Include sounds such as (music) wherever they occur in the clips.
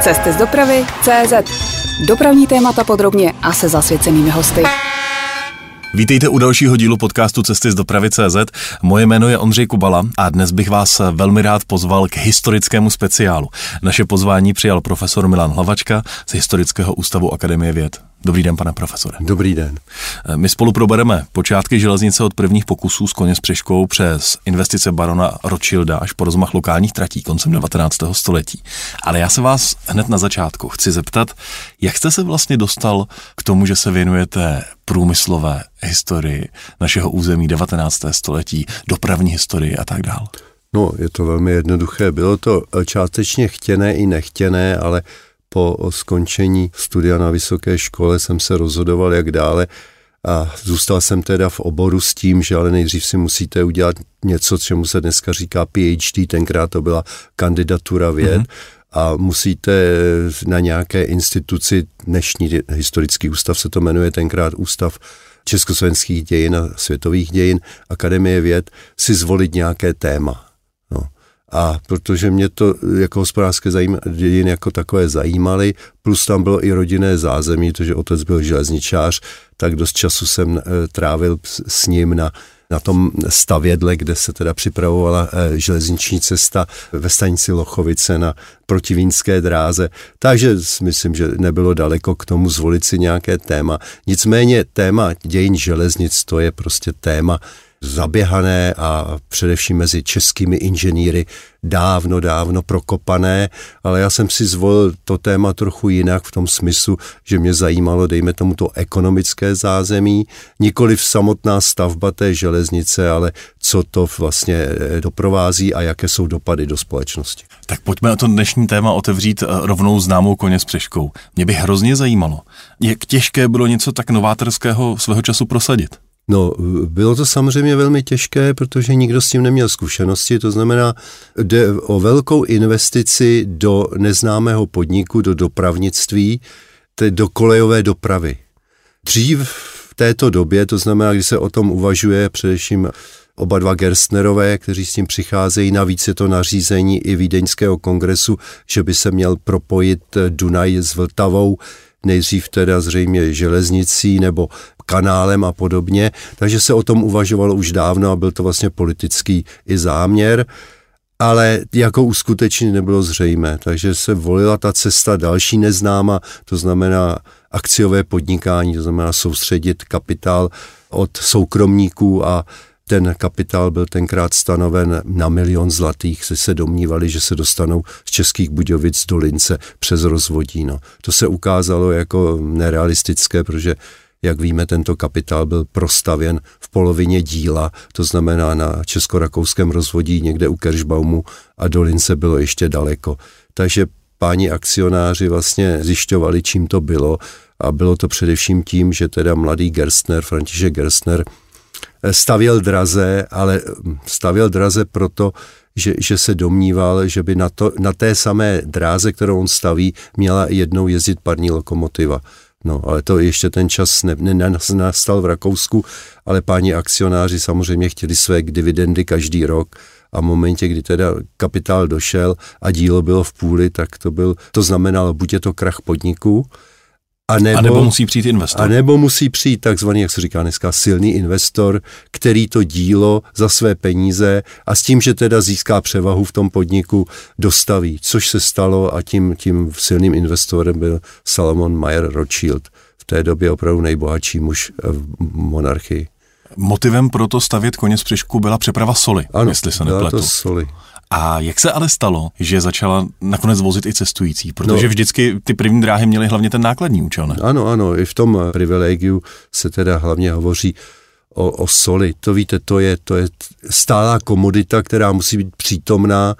Cesty z dopravy CZ. Dopravní témata podrobně a se zasvěcenými hosty. Vítejte u dalšího dílu podcastu Cesty z dopravy CZ. Moje jméno je Ondřej Kubala a dnes bych vás velmi rád pozval k historickému speciálu. Naše pozvání přijal profesor Milan Hlavačka z Historického ústavu Akademie věd. Dobrý den, pane profesore. Dobrý den. My spolu probereme počátky železnice od prvních pokusů s koně s přeškou přes investice barona Rothschilda až po rozmach lokálních tratí koncem 19. století. Ale já se vás hned na začátku chci zeptat, jak jste se vlastně dostal k tomu, že se věnujete průmyslové historii našeho území 19. století, dopravní historii a tak dále? No, je to velmi jednoduché. Bylo to částečně chtěné i nechtěné, ale po skončení studia na vysoké škole jsem se rozhodoval, jak dále a zůstal jsem teda v oboru s tím, že ale nejdřív si musíte udělat něco, čemu se dneska říká PhD, tenkrát to byla kandidatura věd, mm-hmm. a musíte na nějaké instituci, dnešní historický ústav se to jmenuje, tenkrát ústav československých dějin a světových dějin, Akademie věd, si zvolit nějaké téma. A protože mě to jako hospodářské dějiny jako takové zajímaly, plus tam bylo i rodinné zázemí, protože otec byl železničář, tak dost času jsem eh, trávil s ním na na tom stavědle, kde se teda připravovala eh, železniční cesta ve stanici Lochovice na protivínské dráze. Takže myslím, že nebylo daleko k tomu zvolit si nějaké téma. Nicméně téma dějin železnic, to je prostě téma, zaběhané a především mezi českými inženýry dávno, dávno prokopané, ale já jsem si zvolil to téma trochu jinak v tom smyslu, že mě zajímalo, dejme tomu to ekonomické zázemí, nikoli v samotná stavba té železnice, ale co to vlastně eh, doprovází a jaké jsou dopady do společnosti. Tak pojďme na to dnešní téma otevřít eh, rovnou známou koně s přeškou. Mě by hrozně zajímalo, jak těžké bylo něco tak novátorského svého času prosadit. No, bylo to samozřejmě velmi těžké, protože nikdo s tím neměl zkušenosti, to znamená, jde o velkou investici do neznámého podniku, do dopravnictví, do kolejové dopravy. Dřív v této době, to znamená, když se o tom uvažuje především oba dva Gerstnerové, kteří s tím přicházejí. Navíc je to nařízení i Vídeňského kongresu, že by se měl propojit Dunaj s Vltavou, nejdřív teda zřejmě železnicí nebo kanálem a podobně, takže se o tom uvažovalo už dávno a byl to vlastně politický i záměr, ale jako uskutečně nebylo zřejmé, takže se volila ta cesta další neznáma, to znamená akciové podnikání, to znamená soustředit kapitál od soukromníků a ten kapitál byl tenkrát stanoven na milion zlatých, se se domnívali, že se dostanou z Českých Budějovic do Lince přes rozvodí. No. To se ukázalo jako nerealistické, protože jak víme, tento kapitál byl prostavěn v polovině díla, to znamená na česko-rakouském rozvodí někde u Keršbaumu a do Lince bylo ještě daleko. Takže páni akcionáři vlastně zjišťovali, čím to bylo a bylo to především tím, že teda mladý Gerstner, František Gerstner, stavěl draze, ale stavěl draze proto, že, že se domníval, že by na, to, na té samé dráze, kterou on staví, měla jednou jezdit parní lokomotiva. No, ale to ještě ten čas ne, nastal v Rakousku, ale páni akcionáři samozřejmě chtěli své dividendy každý rok a v momentě, kdy teda kapitál došel a dílo bylo v půli, tak to byl, to znamenalo, buď je to krach podniku, a nebo, a nebo musí přijít investor. A nebo musí přijít takzvaný, jak se říká dneska, silný investor, který to dílo za své peníze a s tím, že teda získá převahu v tom podniku, dostaví, což se stalo a tím, tím silným investorem byl Salomon Mayer Rothschild, v té době opravdu nejbohatší muž v monarchii. Motivem pro to stavět koně z příšku byla přeprava soli, ano, jestli se nepletu. to soli. A jak se ale stalo, že začala nakonec vozit i cestující? Protože no, vždycky ty první dráhy měly hlavně ten nákladní účel, ne? Ano, ano, i v tom privilegiu se teda hlavně hovoří o, o soli. To víte, to je, to je stálá komodita, která musí být přítomná,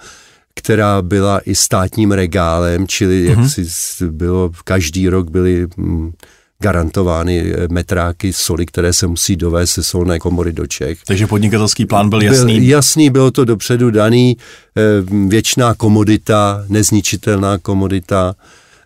která byla i státním regálem, čili jak mm-hmm. si bylo, každý rok byly mm, garantovány eh, metráky soli, které se musí dovést ze solné komory do Čech. Takže podnikatelský plán byl jasný? Byl jasný, bylo to dopředu daný, eh, věčná komodita, nezničitelná komodita,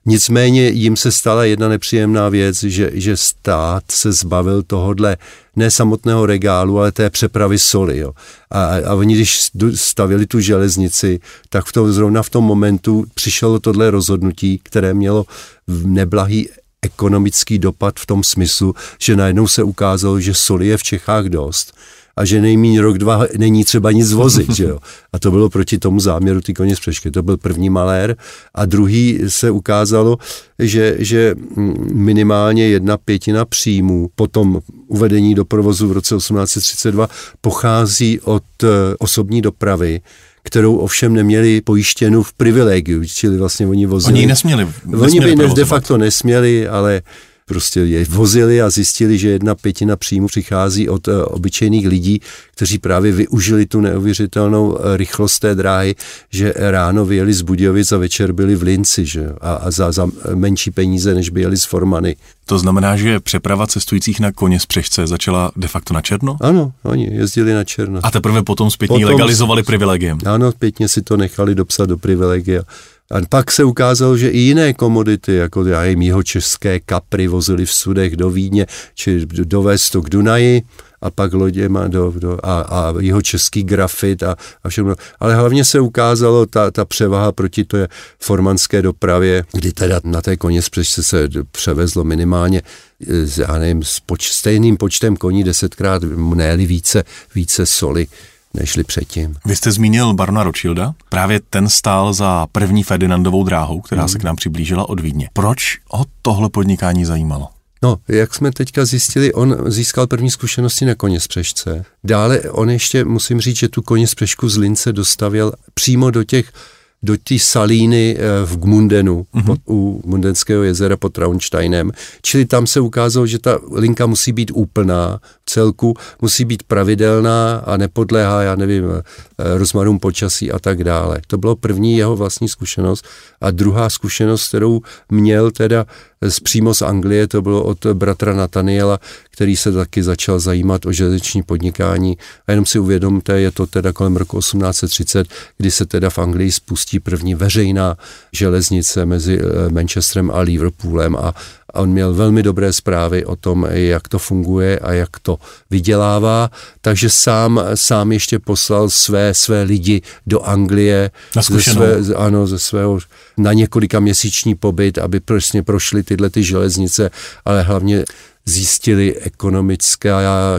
Nicméně jim se stala jedna nepříjemná věc, že, že stát se zbavil tohodle ne samotného regálu, ale té přepravy soli. Jo. A, a oni, když stavili tu železnici, tak v tom, zrovna v tom momentu přišlo tohle rozhodnutí, které mělo neblahý ekonomický dopad v tom smyslu, že najednou se ukázalo, že soli je v Čechách dost a že nejmíň rok, dva není třeba nic vozit, že jo. A to bylo proti tomu záměru ty koně z Přešky. To byl první malér a druhý se ukázalo, že, že minimálně jedna pětina příjmů po tom uvedení do provozu v roce 1832 pochází od eh, osobní dopravy, kterou ovšem neměli pojištěnu v privilegiu, čili vlastně oni vozili. Oni ji nesměli. Oni by de facto nesměli, ale prostě je vozili a zjistili, že jedna pětina příjmu přichází od uh, obyčejných lidí, kteří právě využili tu neuvěřitelnou uh, rychlost té dráhy, že ráno vyjeli z Budějovic a večer byli v Linci, že? A, a za, za menší peníze, než by jeli z Formany. To znamená, že přeprava cestujících na koně z Přežce začala de facto na černo? Ano, oni jezdili na černo. A teprve potom zpětně potom, legalizovali privilegiem? Ano, zpětně si to nechali dopsat do privilegia. A pak se ukázalo, že i jiné komodity, jako já jim jeho české kapry vozili v sudech do Vídně, či dovést to k Dunaji, a pak loděma do, do, a, a jeho český grafit a, a všechno. Ale hlavně se ukázalo ta, ta převaha proti té formanské dopravě, kdy teda na té koně zpřečce se převezlo minimálně já nevím, s poč, stejným počtem koní desetkrát, ne více, více soli nežli předtím. Vy jste zmínil barona Rothschilda. Právě ten stál za první Ferdinandovou dráhou, která hmm. se k nám přiblížila od Vídně. Proč ho tohle podnikání zajímalo? No, jak jsme teďka zjistili, on získal první zkušenosti na koně z Přešce. Dále on ještě, musím říct, že tu koně z Přešku z Lince dostavil přímo do těch do té salíny eh, v Gmundenu, mm-hmm. pod, u Mundenského jezera pod Traunsteinem. Čili tam se ukázalo, že ta linka musí být úplná, celku musí být pravidelná a nepodléhá, já nevím, eh, rozmarům počasí a tak dále. To bylo první jeho vlastní zkušenost. A druhá zkušenost, kterou měl teda z přímo z Anglie, to bylo od bratra Nataniela, který se taky začal zajímat o železniční podnikání. A jenom si uvědomte, je to teda kolem roku 1830, kdy se teda v Anglii spustí první veřejná železnice mezi eh, Manchesterem a Liverpoolem a, a on měl velmi dobré zprávy o tom, jak to funguje a jak to vydělává, takže sám, sám ještě poslal své, své lidi do Anglie na ze, své, ano, ze svého na několika měsíční pobyt, aby prostě prošli tyhle ty železnice, ale hlavně zjistili ekonomické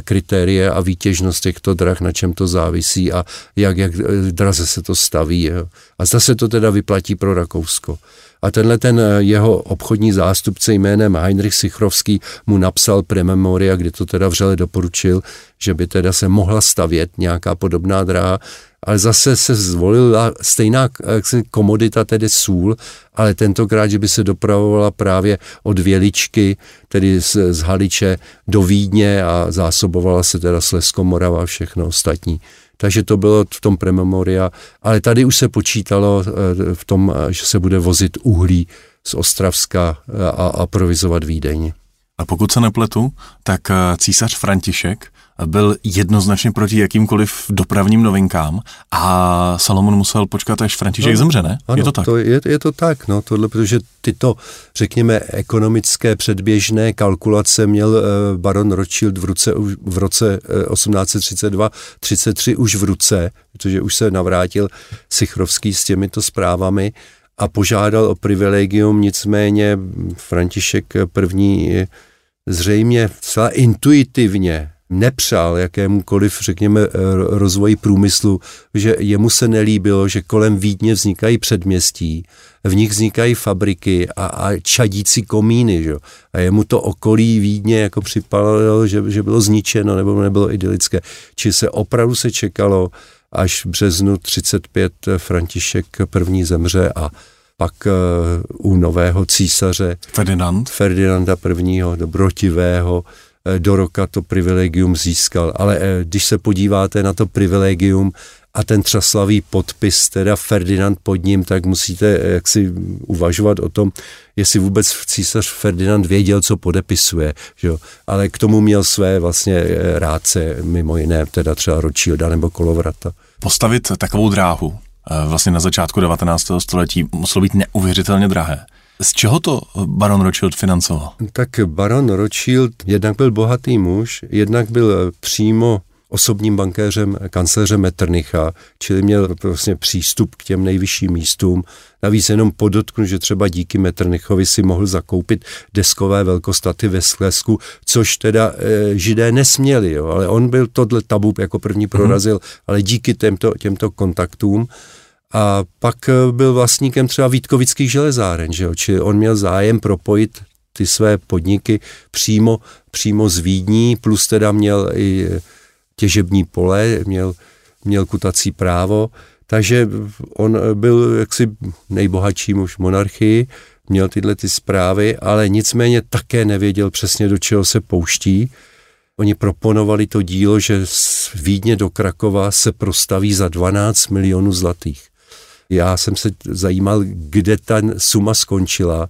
kritérie a výtěžnost těchto drah, na čem to závisí a jak, jak draze se to staví. Jo. A zase to teda vyplatí pro Rakousko. A tenhle ten eh, jeho obchodní zástupce jménem Heinrich Sichrovský mu napsal prememoria, kdy to teda vřele doporučil, že by teda se mohla stavět nějaká podobná dráha, ale zase se zvolila stejná komodita, tedy sůl, ale tentokrát, že by se dopravovala právě od Věličky, tedy z, z Haliče do Vídně a zásobovala se teda Slesko, Morava a všechno ostatní takže to bylo v tom prememoria, ale tady už se počítalo eh, v tom, eh, že se bude vozit uhlí z Ostravska eh, a, a provizovat Vídeň. A pokud se nepletu, tak císař František byl jednoznačně proti jakýmkoliv dopravním novinkám a Salomon musel počkat, až František no, zemře, ne? Ano, je to tak? To je, je to tak, no, tohle, protože tyto, řekněme, ekonomické předběžné kalkulace měl uh, baron Rothschild v, ruce, v roce uh, 1832-33 už v ruce, protože už se navrátil Sichrovský s těmito zprávami a požádal o privilegium, nicméně František první zřejmě zcela intuitivně nepřál jakémukoliv, řekněme, eh, rozvoji průmyslu, že jemu se nelíbilo, že kolem Vídně vznikají předměstí, v nich vznikají fabriky a, a čadící komíny, že? a jemu to okolí Vídně jako připadalo, že, že bylo zničeno nebo nebylo idylické. Či se opravdu se čekalo, až v březnu 35 František první zemře a pak uh, u nového císaře Ferdinand. Ferdinanda I. dobrotivého Eh, do roka to privilegium získal. Ale eh, když se podíváte na to privilegium a ten třaslavý podpis, teda Ferdinand pod ním, tak musíte eh, jaksi uvažovat o tom, jestli vůbec císař Ferdinand věděl, co podepisuje. Že? Ale k tomu měl své vlastně rádce, mimo jiné teda třeba Rothschilda nebo Kolovrata. Postavit takovou dráhu vlastně na začátku 19. století muselo být neuvěřitelně drahé. Z čeho to baron Rothschild financoval? Tak baron Rothschild jednak byl bohatý muž, jednak byl přímo osobním bankéřem kancléře Metternicha, čili měl vlastně přístup k těm nejvyšším místům. Navíc jenom podotknu, že třeba díky Metternichovi si mohl zakoupit deskové velkostaty ve Slesku, což teda e, židé nesměli, jo, ale on byl tohle tabu jako první prorazil, hmm. ale díky těmto, těmto kontaktům a pak e, byl vlastníkem třeba Vítkovických železáren, že jo? čili on měl zájem propojit ty své podniky přímo, přímo z Vídní, plus teda měl i těžební pole, měl, měl kutací právo, takže on byl jaksi nejbohatší muž monarchii, měl tyhle ty zprávy, ale nicméně také nevěděl přesně, do čeho se pouští. Oni proponovali to dílo, že z Vídně do Krakova se prostaví za 12 milionů zlatých. Já jsem se zajímal, kde ta suma skončila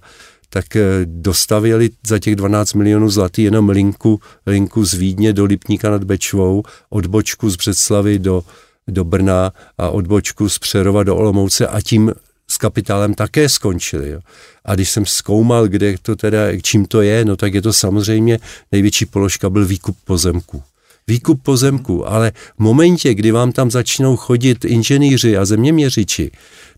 tak eh, dostavili za těch 12 milionů zlatý jenom linku, linku z Vídně do Lipníka nad Bečvou, odbočku z Břeclavy do, do Brna a odbočku z Přerova do Olomouce a tím s kapitálem také skončili. Jo. A když jsem zkoumal, kde to teda, čím to je, no tak je to samozřejmě největší položka byl výkup pozemků. Výkup pozemků, ale v momentě, kdy vám tam začnou chodit inženýři a zeměměřiči,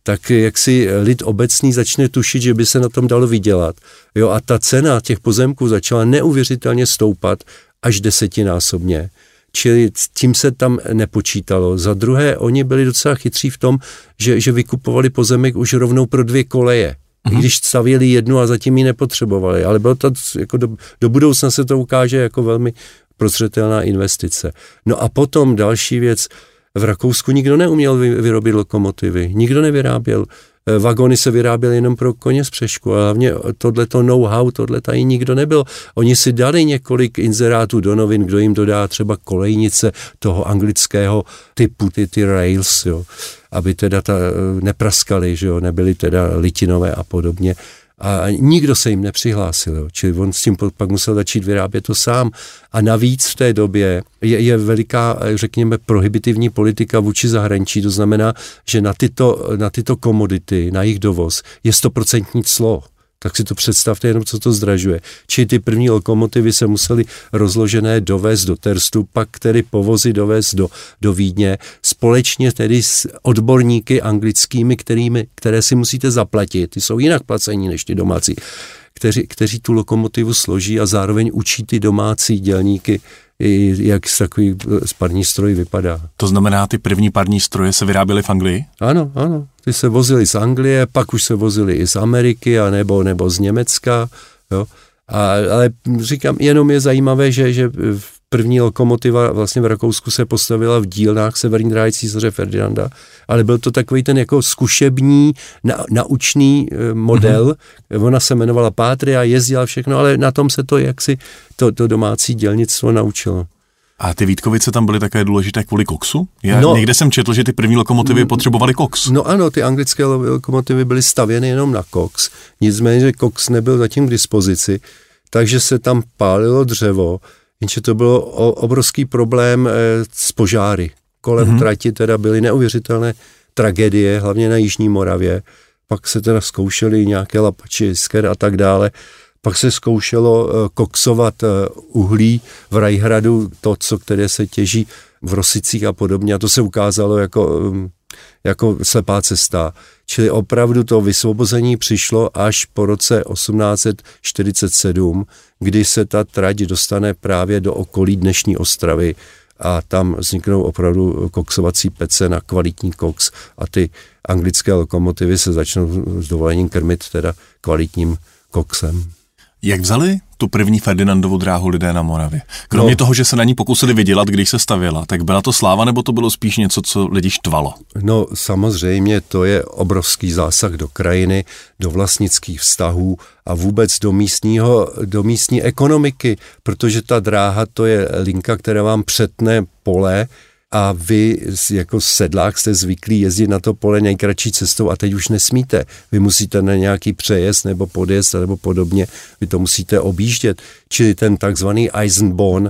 tak jak si lid obecný začne tušit, že by se na tom dalo vydělat. Jo, a ta cena těch pozemků začala neuvěřitelně stoupat až desetinásobně. Čili tím se tam nepočítalo. Za druhé, oni byli docela chytří v tom, že, že vykupovali pozemek už rovnou pro dvě koleje. Mm-hmm. Když stavěli jednu a zatím ji nepotřebovali. Ale bylo to, jako do, do budoucna se to ukáže jako velmi prozřetelná investice. No a potom další věc, v Rakousku nikdo neuměl vyrobit lokomotivy, nikdo nevyráběl. Eh, vagony se vyráběly jenom pro koně z přešku a hlavně tohleto know-how, tohle tady nikdo nebyl. Oni si dali několik inzerátů do novin, kdo jim dodá třeba kolejnice toho anglického typu, ty, ty rails, jo, aby teda ta, eh, nepraskali, že jo, nebyly teda litinové a podobně a nikdo se jim nepřihlásil, jo. čili on s tím pak musel začít vyrábět to sám. A navíc v té době je, je veliká, řekněme, prohibitivní politika vůči zahraničí, to znamená, že na tyto, na tyto komodity, na jejich dovoz je stoprocentní clo tak si to představte jenom, co to zdražuje. Či ty první lokomotivy se musely rozložené dovést do Terstu, pak tedy povozy dovést do, do Vídně, společně tedy s odborníky anglickými, kterými, které si musíte zaplatit, ty jsou jinak placení než ty domácí, kteří, kteří tu lokomotivu složí a zároveň učí ty domácí dělníky, jak takový parní stroj vypadá. To znamená, ty první parní stroje se vyráběly v Anglii? Ano, ano. Ty se vozily z Anglie, pak už se vozily i z Ameriky, a nebo, nebo z Německa. Jo. A, ale říkám, jenom je zajímavé, že, že první lokomotiva vlastně v Rakousku se postavila v dílnách Severní dráhy císaře Ferdinanda, ale byl to takový ten jako zkušební, na, naučný e, model. Mm-hmm. Ona se jmenovala Pátria, jezdila všechno, ale na tom se to jaksi to, to domácí dělnictvo naučilo. A ty Vítkovice tam byly také důležité kvůli koksu? Já no, někde jsem četl, že ty první lokomotivy potřebovaly koks. No ano, ty anglické lokomotivy byly stavěny jenom na koks. Nicméně, že koks nebyl zatím k dispozici, takže se tam pálilo dřevo, jenže to bylo obrovský problém eh, s požáry. Kolem mm-hmm. trati teda byly neuvěřitelné tragédie, hlavně na Jižní Moravě. Pak se teda zkoušeli nějaké lapači, sker a tak dále. Pak se zkoušelo eh, koksovat eh, uhlí v Rajhradu, to, co které se těží v Rosicích a podobně. A to se ukázalo jako, mm, jako slepá cesta. Čili opravdu to vysvobození přišlo až po roce 1847, kdy se ta trať dostane právě do okolí dnešní Ostravy a tam vzniknou opravdu koksovací pece na kvalitní koks a ty anglické lokomotivy se začnou s dovolením krmit teda kvalitním koksem. Jak vzali tu první Ferdinandovu dráhu lidé na Moravě? Kromě no, toho, že se na ní pokusili vydělat, když se stavěla, tak byla to sláva, nebo to bylo spíš něco, co lidi štvalo? No samozřejmě to je obrovský zásah do krajiny, do vlastnických vztahů a vůbec do, místního, do místní ekonomiky, protože ta dráha to je linka, která vám přetne pole, a vy jako sedlák jste zvyklí jezdit na to pole nejkratší cestou a teď už nesmíte. Vy musíte na nějaký přejezd nebo podjezd nebo podobně, vy to musíte objíždět. Čili ten takzvaný Eisenbahn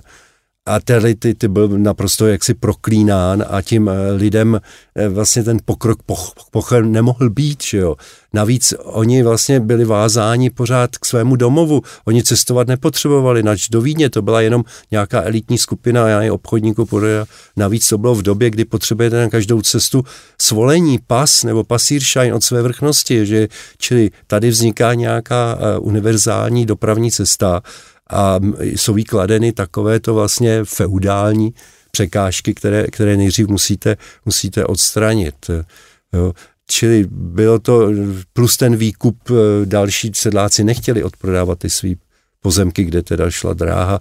a tady ty, ty byl naprosto jaksi proklínán a tím eh, lidem eh, vlastně ten pokrok poch, poch nemohl být, že jo. Navíc oni vlastně byli vázáni pořád k svému domovu, oni cestovat nepotřebovali, nač do Vídně, to byla jenom nějaká elitní skupina já obchodníků, navíc to bylo v době, kdy potřebujete na každou cestu svolení, pas nebo pasíršajn od své vrchnosti, že, čili tady vzniká nějaká uh, univerzální dopravní cesta, a jsou jí kladeny takovéto vlastně feudální překážky, které, které nejdřív musíte, musíte odstranit. Jo. Čili bylo to, plus ten výkup, e, další sedláci nechtěli odprodávat ty svý pozemky, kde teda šla dráha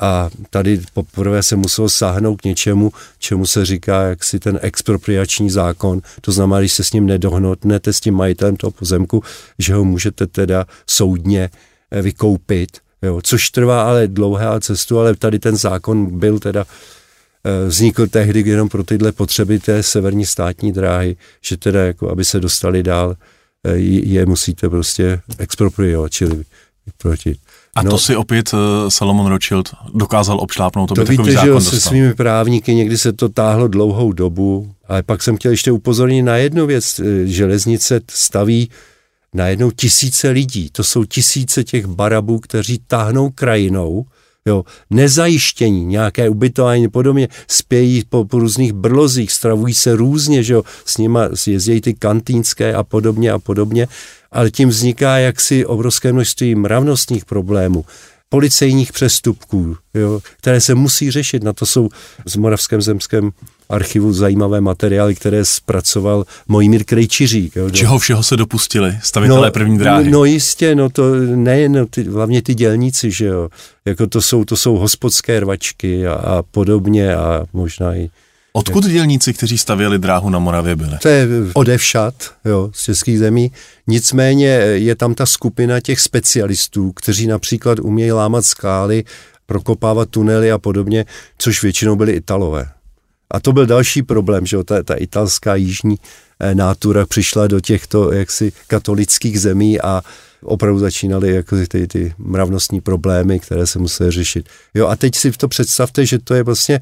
a tady poprvé se muselo sáhnout k něčemu, čemu se říká jaksi ten expropriační zákon, to znamená, když se s ním nedohnotnete s tím majitelem toho pozemku, že ho můžete teda soudně e, vykoupit jo, což trvá ale dlouhé cestu, ale tady ten zákon byl teda eh, vznikl tehdy jenom pro tyhle potřeby té severní státní dráhy, že teda jako, aby se dostali dál, eh, je musíte prostě expropriovat, čili proti. A no, to si opět uh, Salomon Rothschild dokázal obšlápnout, to víte, že jo, se svými právníky někdy se to táhlo dlouhou dobu, ale pak jsem chtěl ještě upozornit na jednu věc. Železnice staví najednou tisíce lidí, to jsou tisíce těch barabů, kteří táhnou krajinou, jo, nezajištění, nějaké ubytování podobně, spějí po, po různých brlozích, stravují se různě, že jo, s nima jezdí ty kantýnské a podobně a podobně, ale tím vzniká jaksi obrovské množství mravnostních problémů policejních přestupků, jo, které se musí řešit. Na to jsou v Moravském zemském archivu zajímavé materiály, které zpracoval Mojmír Krejčiřík. Jo, Čeho všeho se dopustili stavitelé no, první dráhy? No jistě, no to nejen, no, ty, hlavně ty dělníci, že jo, jako to jsou, to jsou hospodské rvačky a, a podobně a možná i Odkud dělníci, kteří stavěli dráhu na Moravě, byli? To je odevšat, jo, z českých zemí. Nicméně je tam ta skupina těch specialistů, kteří například umějí lámat skály, prokopávat tunely a podobně, což většinou byli Italové. A to byl další problém, že jo, ta, ta italská jižní eh, nátura přišla do těchto jaksi katolických zemí a opravdu začínaly jako ty, ty mravnostní problémy, které se musely řešit. Jo, a teď si to představte, že to je vlastně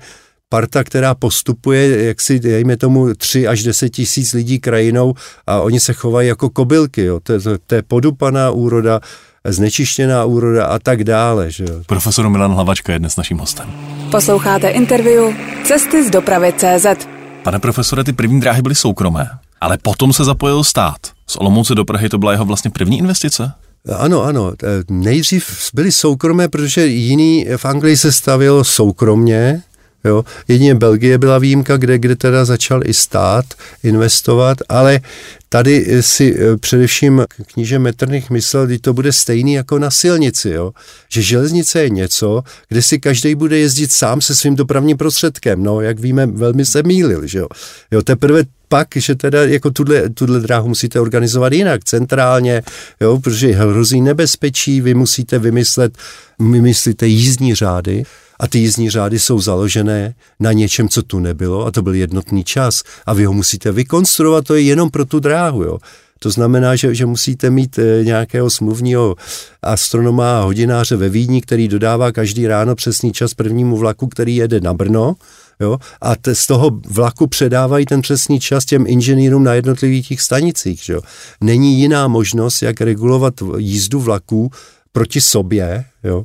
parta, která postupuje, jak si dejme tomu, 3 až 10 tisíc lidí krajinou a oni se chovají jako kobylky, jo. To, to, to je podupaná úroda, znečištěná úroda a tak dále. Že jo. Profesor Milan Hlavačka je dnes naším hostem. Posloucháte interview Cesty z dopravy CZ. Pane profesore, ty první dráhy byly soukromé, ale potom se zapojil stát. Z Olomouce do Prahy to byla jeho vlastně první investice? Ano, ano. Nejdřív byly soukromé, protože jiný v Anglii se stavil soukromně, Jo. Jedině Belgie byla výjimka, kde, kde teda začal i stát investovat, ale tady si eh, především kníže Metternich myslel, že to bude stejný jako na silnici, jo? že železnice je něco, kde si každý bude jezdit sám se svým dopravním prostředkem. No, jak víme, velmi se mýlil. Že jo? Jo, teprve pak, že teda jako tuhle, tuhle dráhu musíte organizovat jinak, centrálně, jo, protože hrozí nebezpečí, vy musíte vymyslet, vymyslíte jízdní řády, a ty jízdní řády jsou založené na něčem, co tu nebylo a to byl jednotný čas a vy ho musíte vykonstruovat, to je jenom pro tu dráhu, jo. To znamená, že, že musíte mít e, nějakého smluvního astronoma a hodináře ve Vídni, který dodává každý ráno přesný čas prvnímu vlaku, který jede na Brno, jo, a te, z toho vlaku předávají ten přesný čas těm inženýrům na jednotlivých těch stanicích. Jo. Není jiná možnost, jak regulovat jízdu vlaků proti sobě, jo.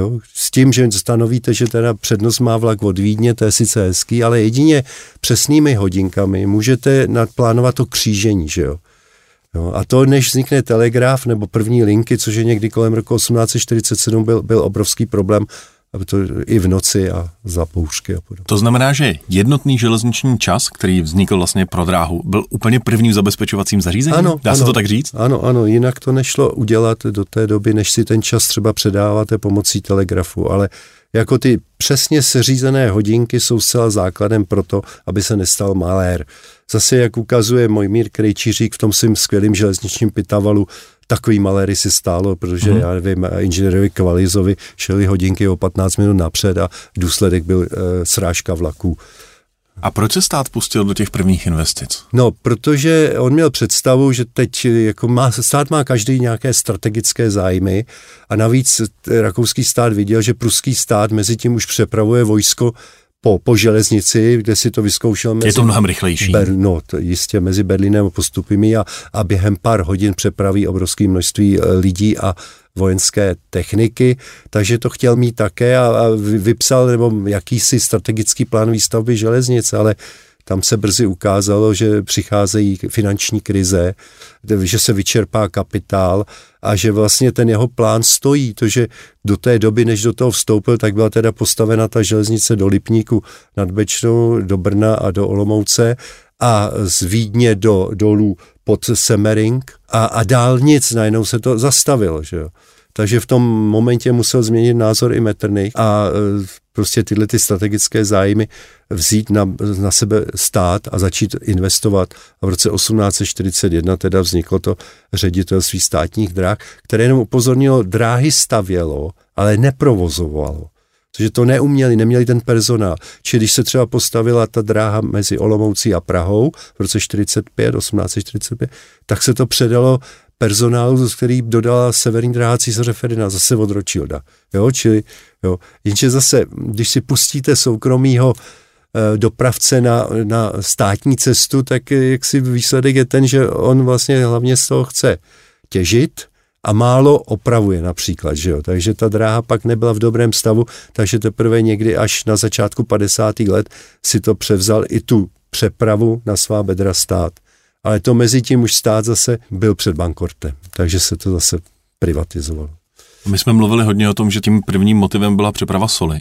Jo, s tím, že stanovíte, že teda přednost má vlak od Vídně, to je sice hezký, ale jedině přesnými hodinkami můžete nadplánovat to křížení, že jo. Jo, a to, než vznikne telegraf nebo první linky, což je někdy kolem roku 1847, byl, byl obrovský problém aby to i v noci a za poušky a podobně. To znamená, že jednotný železniční čas, který vznikl vlastně pro dráhu, byl úplně prvním zabezpečovacím zařízením? Ano, Dá ano, se to tak říct? Ano, ano, jinak to nešlo udělat do té doby, než si ten čas třeba předáváte pomocí telegrafu, ale jako ty přesně seřízené hodinky jsou zcela základem pro to, aby se nestal malér. Zase, jak ukazuje můj mír Krejčířík v tom svým skvělým železničním pitavalu, takový maléry si stálo, protože hmm. já nevím, inženýrovi Kvalizovi šeli hodinky o 15 minut napřed a důsledek byl e, srážka vlaků. A proč se stát pustil do těch prvních investic? No, protože on měl představu, že teď jako má, stát má každý nějaké strategické zájmy a navíc rakouský stát viděl, že pruský stát mezi tím už přepravuje vojsko po, po železnici, kde si to vyzkoušel. Mezi, je to mnohem rychlejší. Ber, no, to jistě mezi Berlínem a postupy a, a během pár hodin přepraví obrovské množství eh, lidí a vojenské techniky, takže to chtěl mít také a, a vypsal nebo jakýsi strategický plán výstavby železnic, ale tam se brzy ukázalo, že přicházejí finanční krize, že se vyčerpá kapitál a že vlastně ten jeho plán stojí. To, že do té doby, než do toho vstoupil, tak byla teda postavena ta železnice do Lipníku nad Bečnou, do Brna a do Olomouce a z Vídně do dolů pod Semering a, a dál nic, najednou se to zastavilo, že jo. Takže v tom momentě musel změnit názor i Metternich a e, prostě tyhle ty strategické zájmy vzít na, na sebe stát a začít investovat. A v roce 1841 teda vzniklo to ředitelství státních dráh, které jenom upozornilo, dráhy stavělo, ale neprovozovalo. Protože to neuměli, neměli ten personál. Či když se třeba postavila ta dráha mezi Olomoucí a Prahou v roce 45, 1845, tak se to předalo personálu, který dodala severní dráha císaře Ferdinanda, zase od Rothschilda. Jo, čili, jo. Jenže zase, když si pustíte soukromýho e, dopravce na, na státní cestu, tak jak si výsledek je ten, že on vlastně hlavně z toho chce těžit a málo opravuje například, že jo. Takže ta dráha pak nebyla v dobrém stavu, takže teprve někdy až na začátku 50. let si to převzal i tu přepravu na svá bedra stát ale to mezi tím už stát zase byl před bankortem, takže se to zase privatizovalo. My jsme mluvili hodně o tom, že tím prvním motivem byla přeprava soli,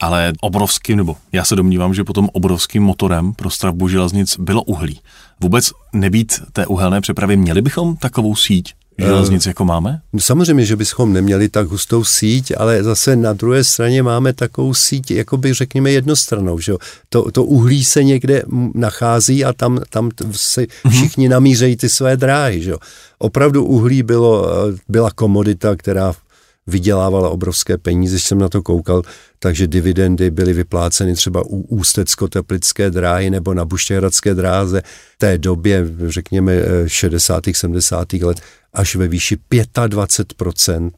ale obrovským, nebo já se domnívám, že potom obrovským motorem pro stavbu železnic bylo uhlí. Vůbec nebýt té uhelné přepravy, měli bychom takovou síť? Železnic, jako máme? No samozřejmě, že bychom neměli tak hustou síť, ale zase na druhé straně máme takovou síť, jako by řekněme jednostranou, že to, to uhlí se někde nachází a tam, tam se mhm. všichni namířejí ty své dráhy, že Opravdu uhlí bylo, byla komodita, která vydělávala obrovské peníze, jsem na to koukal, takže dividendy byly vypláceny třeba u Ústecko-Teplické dráhy nebo na Buštěhradské dráze v té době, řekněme 60. 70. let, až ve výši 25%.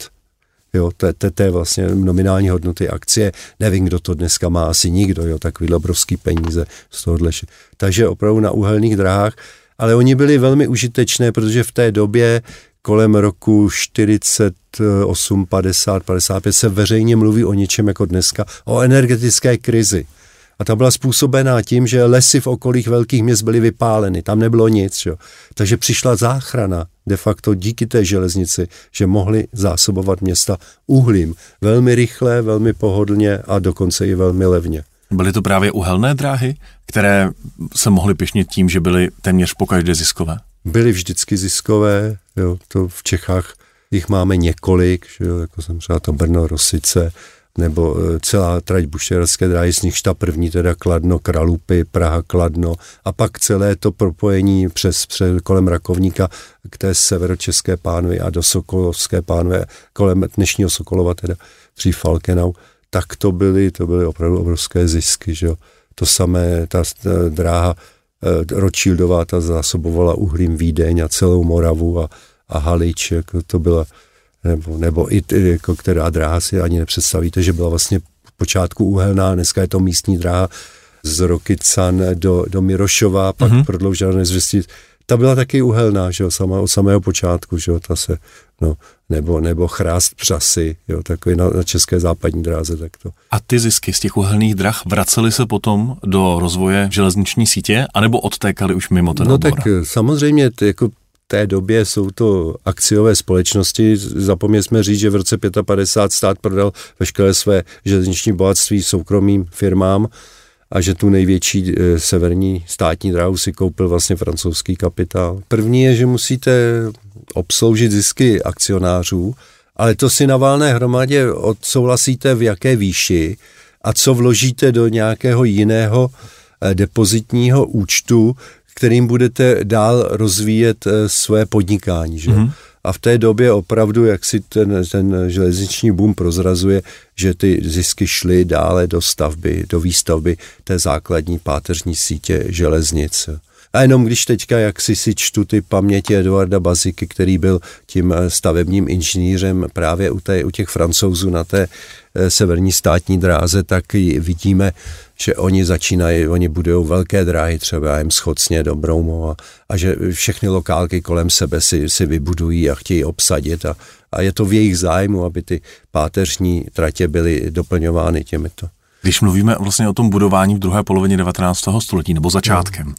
Jo, to, to, to je vlastně nominální hodnoty akcie. Nevím, kdo to dneska má, asi nikdo, jo, takový obrovský peníze z tohohle. Takže opravdu na uhelných dráhách, ale oni byli velmi užitečné, protože v té době kolem roku 48, 50, 55 se veřejně mluví o něčem jako dneska, o energetické krizi. A ta byla způsobená tím, že lesy v okolích velkých měst byly vypáleny, tam nebylo nic. Jo. Takže přišla záchrana de facto díky té železnici, že mohli zásobovat města uhlím velmi rychle, velmi pohodlně a dokonce i velmi levně. Byly to právě uhelné dráhy, které se mohly pěšnit tím, že byly téměř pokaždé ziskové? Byly vždycky ziskové, jo, to v Čechách jich máme několik, že jo, jako jsem třeba to Brno, Rosice, nebo e, celá trať Buštěradské dráhy, z nichž ta první teda Kladno, Kralupy, Praha, Kladno a pak celé to propojení přes, přes kolem Rakovníka k té severočeské pánvy a do Sokolovské pánve, kolem dnešního Sokolova teda dřív Falkenau, tak to byly, to byly opravdu obrovské zisky, že jo. To samé, ta, ta dráha e, Rothschildová, ta zásobovala uhlím Vídeň a celou Moravu a, a Halič, jako to byla nebo, nebo i jako která dráha si ani nepředstavíte, že byla vlastně počátku uhelná, dneska je to místní dráha z Rokycan do, do Mirošova, pak mm-hmm. prodloužila nezvěstí. Ta byla taky uhelná, že jo, sama, od samého počátku, že jo, ta se, no, nebo, nebo chrást přasy, jo, takový na, na české západní dráze, tak to. A ty zisky z těch uhelných drah vracely se potom do rozvoje železniční sítě, anebo odtékaly už mimo ten No obor? tak samozřejmě, jako té době jsou to akciové společnosti. Zapomněli jsme říct, že v roce 55 stát prodal veškeré své železniční bohatství soukromým firmám a že tu největší e, severní státní dráhu si koupil vlastně francouzský kapitál. První je, že musíte obsloužit zisky akcionářů, ale to si na válné hromadě odsouhlasíte v jaké výši a co vložíte do nějakého jiného e, depozitního účtu, kterým budete dál rozvíjet eh, své podnikání. Že? Mm-hmm. A v té době opravdu, jak si ten, ten železniční boom prozrazuje, že ty zisky šly dále do stavby, do výstavby té základní páteřní sítě železnic. A jenom když teďka, jak si si čtu ty paměti Eduarda Baziky, který byl tím eh, stavebním inženýrem právě u, té, u těch francouzů na té severní státní dráze, tak vidíme, že oni začínají, oni budují velké dráhy, třeba jim schocně do Broumov a, že všechny lokálky kolem sebe si, si vybudují a chtějí obsadit a, a je to v jejich zájmu, aby ty páteřní tratě byly doplňovány těmito. Když mluvíme vlastně o tom budování v druhé polovině 19. století nebo začátkem.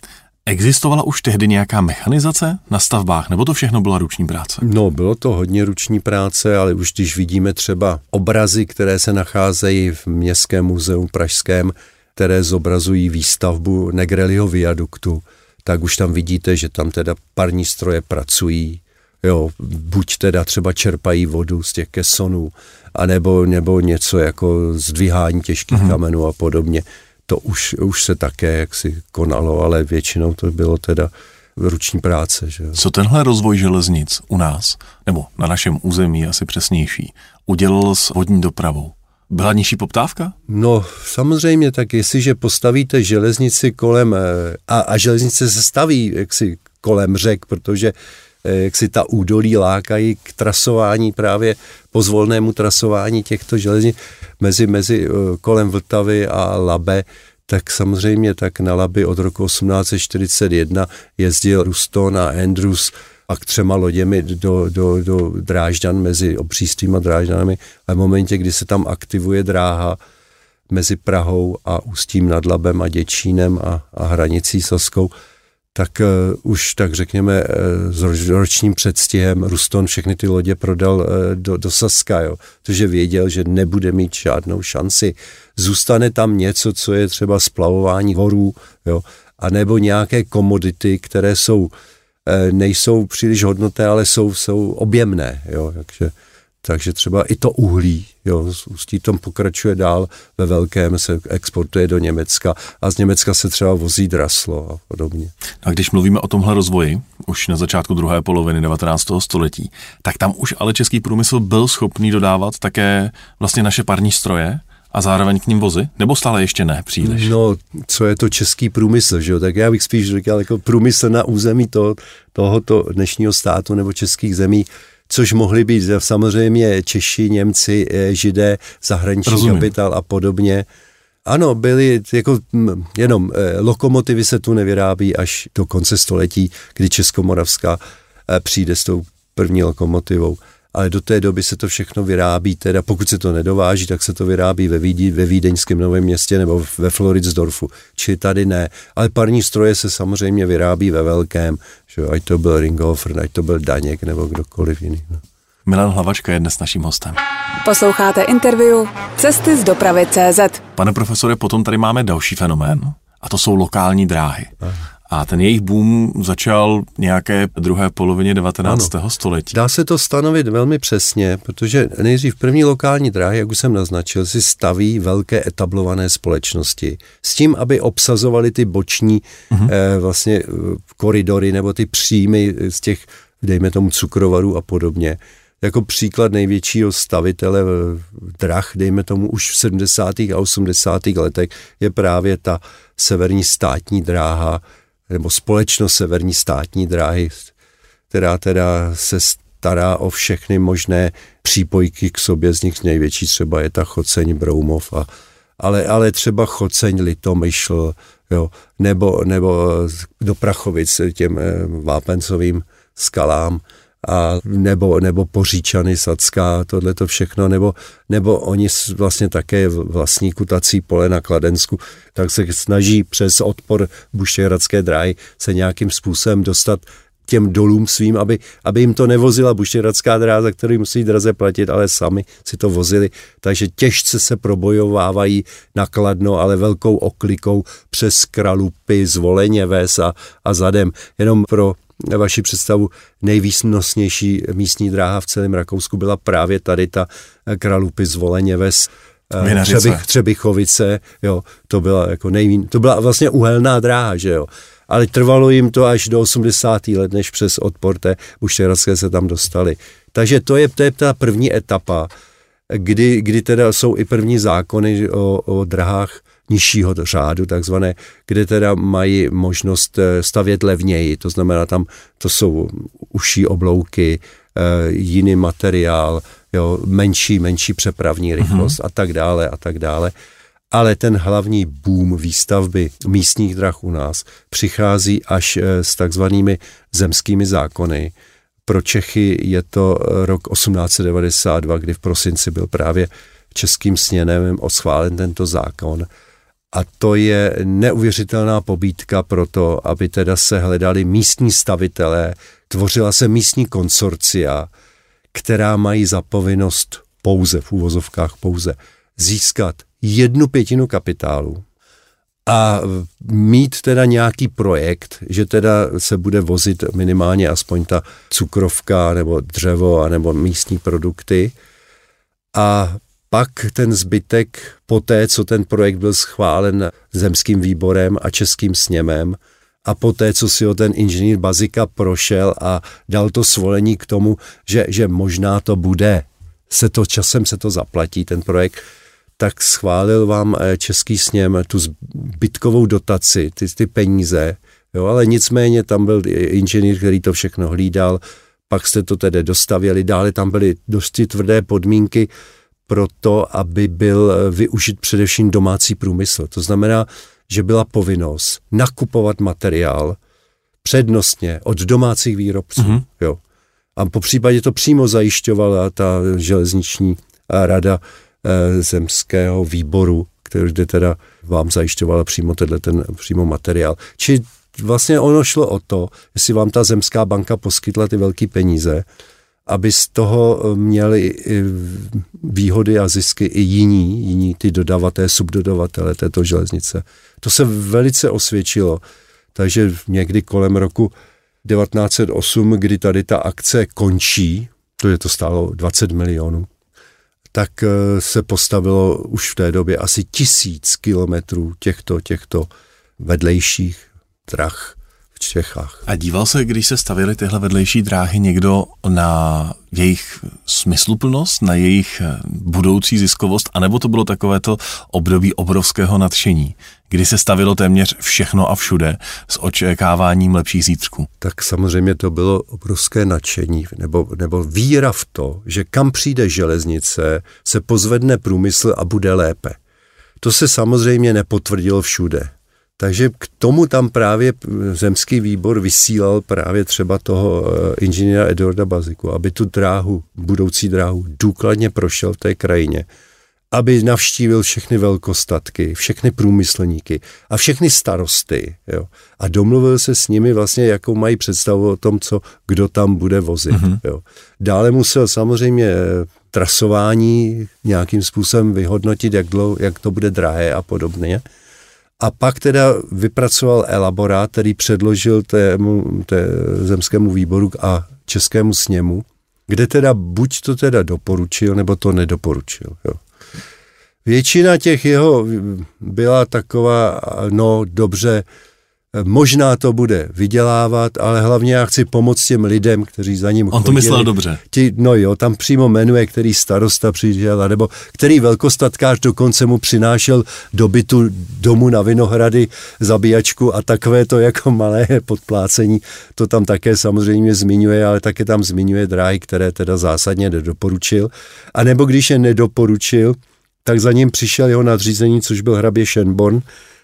Existovala už tehdy nějaká mechanizace na stavbách, nebo to všechno byla ruční práce? No, bylo to hodně ruční práce, ale už když vidíme třeba obrazy, které se nacházejí v Městském muzeu pražském, které zobrazují výstavbu Negreliho viaduktu, tak už tam vidíte, že tam teda parní stroje pracují, jo, buď teda třeba čerpají vodu z těch kesonů, anebo nebo něco jako zdvihání těžkých mm-hmm. kamenů a podobně to už, už se také jaksi konalo, ale většinou to bylo teda ruční práce. Že? Co tenhle rozvoj železnic u nás, nebo na našem území asi přesnější, udělal s vodní dopravou? Byla nižší poptávka? No, samozřejmě, tak jestliže postavíte železnici kolem, eh, a, a železnice se staví jaksi kolem řek, protože eh, jak si ta údolí lákají k trasování právě pozvolnému trasování těchto železnic mezi, mezi eh, kolem Vltavy a Labe, tak samozřejmě tak na Laby od roku 1841 jezdil Ruston a Andrews a k třema loděmi do, do, do Drážďan mezi Obřístvím a Drážďanami. A v momentě, kdy se tam aktivuje dráha mezi Prahou a Ústím nad Labem a Děčínem a, a hranicí Saskou, tak uh, už tak řekněme uh, s ročním předstihem Ruston všechny ty lodě prodal uh, do, do Saska, jo, protože věděl, že nebude mít žádnou šanci. Zůstane tam něco, co je třeba splavování horů, jo, anebo nějaké komodity, které jsou, uh, nejsou příliš hodnoté, ale jsou, jsou objemné, jo, takže takže třeba i to uhlí, jo, Ústí tom pokračuje dál ve velkém, se exportuje do Německa a z Německa se třeba vozí draslo a podobně. A když mluvíme o tomhle rozvoji, už na začátku druhé poloviny 19. století, tak tam už ale český průmysl byl schopný dodávat také vlastně naše parní stroje, a zároveň k ním vozy? Nebo stále ještě ne příliš? No, co je to český průmysl, že jo? Tak já bych spíš říkal jako průmysl na území to, tohoto dnešního státu nebo českých zemí což mohli být samozřejmě Češi, Němci, eh, Židé, zahraniční Rozumím. kapitál a podobně. Ano, byly jako jenom eh, lokomotivy se tu nevyrábí až do konce století, kdy Českomoravská eh, přijde s tou první lokomotivou ale do té doby se to všechno vyrábí, teda pokud se to nedováží, tak se to vyrábí ve, Vídi, ve Vídeňském novém městě nebo ve Floridsdorfu, či tady ne. Ale parní stroje se samozřejmě vyrábí ve velkém, že ať to byl Ringhofer, ať to byl Daněk nebo kdokoliv jiný. No. Milan Hlavačka je dnes naším hostem. Posloucháte interview Cesty z dopravy CZ. Pane profesore, potom tady máme další fenomén, a to jsou lokální dráhy. Aha. A ten jejich boom začal nějaké druhé polovině 19. Ano. století. Dá se to stanovit velmi přesně, protože nejdřív první lokální dráhy, jak už jsem naznačil, si staví velké etablované společnosti s tím, aby obsazovali ty boční uh-huh. eh, vlastně eh, koridory nebo ty příjmy z těch, dejme tomu, cukrovarů a podobně jako příklad největšího stavitele eh, drah, dejme tomu už v 70. a 80. letech, je právě ta severní státní dráha, nebo společnost Severní státní dráhy, která teda se stará o všechny možné přípojky k sobě, z nich největší třeba je ta Choceň Broumov, a, ale, ale třeba Choceň Litomyšl, jo, nebo, nebo do Prachovic těm eh, vápencovým skalám, a nebo, nebo Poříčany, Sacká, tohle to všechno, nebo, nebo oni vlastně také vlastní kutací pole na Kladensku, tak se snaží přes odpor Buštěhradské dráhy se nějakým způsobem dostat těm dolům svým, aby, aby jim to nevozila buštěhradská dráha, který musí draze platit, ale sami si to vozili. Takže těžce se probojovávají nakladno, ale velkou oklikou přes Kralupy, Zvoleně, Ves a, a zadem. Jenom pro vaši představu, nejvýsnosnější místní dráha v celém Rakousku byla právě tady ta Kralupy zvoleně ves Vinařice. Třebich, Třebichovice, jo, to byla jako nejvín, to byla vlastně uhelná dráha, že jo. Ale trvalo jim to až do 80. let, než přes odpor té Buštěradské se tam dostali. Takže to je, to je ta první etapa, kdy, kdy teda jsou i první zákony o, o drahách nižšího řádu, takzvané, kde teda mají možnost eh, stavět levněji, to znamená tam to jsou užší oblouky, eh, jiný materiál, jo, menší, menší přepravní rychlost mm-hmm. a tak dále a tak dále. Ale ten hlavní boom výstavby místních drah u nás přichází až eh, s takzvanými zemskými zákony. Pro Čechy je to rok 1892, kdy v prosinci byl právě českým sněnem oschválen tento zákon a to je neuvěřitelná pobídka pro to, aby teda se hledali místní stavitelé, tvořila se místní konsorcia, která mají za povinnost pouze, v úvozovkách pouze, získat jednu pětinu kapitálu a mít teda nějaký projekt, že teda se bude vozit minimálně aspoň ta cukrovka nebo dřevo nebo místní produkty. A pak ten zbytek, po té, co ten projekt byl schválen zemským výborem a českým sněmem, a poté, co si ho ten inženýr Bazika prošel a dal to svolení k tomu, že, že možná to bude, se to časem se to zaplatí, ten projekt, tak schválil vám eh, český sněm tu zbytkovou dotaci, ty, ty peníze, jo, ale nicméně tam byl inženýr, který to všechno hlídal, pak jste to tedy dostavěli, dále tam byly dosti tvrdé podmínky, pro to, aby byl eh, využit především domácí průmysl. To znamená, že byla povinnost nakupovat materiál přednostně od domácích výrobců. Mm-hmm. Jo. A po případě to přímo zajišťovala ta železniční eh, rada e, zemského výboru, který kde teda vám zajišťovala přímo tenhle ten přímo materiál. Či vlastně ono šlo o to, jestli vám ta zemská banka poskytla ty velké peníze, aby z toho eh, měli výhody a zisky i jiní, jiní ty dodavatelé, subdodavatele této železnice. To se velice osvědčilo. Takže někdy kolem roku 1908, kdy tady ta akce končí, to je to stálo 20 milionů, tak eh, se postavilo už v té době asi tisíc kilometrů těchto, těchto vedlejších drah Čechách. A díval se, když se stavily tyhle vedlejší dráhy, někdo na jejich smysluplnost, na jejich eh, budoucí ziskovost, anebo to bylo takovéto období obrovského nadšení, kdy se stavilo téměř všechno a všude s očekáváním lepších zítřků? Tak samozřejmě to bylo obrovské nadšení, nebo, nebo víra v to, že kam přijde železnice, se pozvedne průmysl a bude lépe. To se samozřejmě nepotvrdilo všude. Takže k tomu tam právě zemský výbor vysílal právě třeba toho eh, inženýra Eduarda Baziku, aby tu dráhu, budoucí dráhu důkladně prošel v té krajině, aby navštívil všechny velkostatky, všechny průmyslníky a všechny starosty. Jo. A domluvil se s nimi vlastně, jakou mají představu o tom, co kdo tam bude vozit. Mm-hmm. Jo. Dále musel samozřejmě eh, trasování nějakým způsobem vyhodnotit, jak, dlouho, jak to bude drahé a podobně. A pak teda vypracoval elaborát, který předložil tému, té zemskému výboru a českému sněmu, kde teda buď to teda doporučil, nebo to nedoporučil. Jo. Většina těch jeho byla taková, no dobře, Možná to bude vydělávat, ale hlavně já chci pomoct těm lidem, kteří za ním On chodili. to myslel dobře. Ti, no jo, tam přímo jmenuje, který starosta přišel, nebo který velkostatkář dokonce mu přinášel do bytu domu na Vinohrady zabíjačku a takové to jako malé podplácení. To tam také samozřejmě zmiňuje, ale také tam zmiňuje dráhy, které teda zásadně nedoporučil. A nebo když je nedoporučil, tak za ním přišel jeho nadřízení, což byl hrabě Shenborn,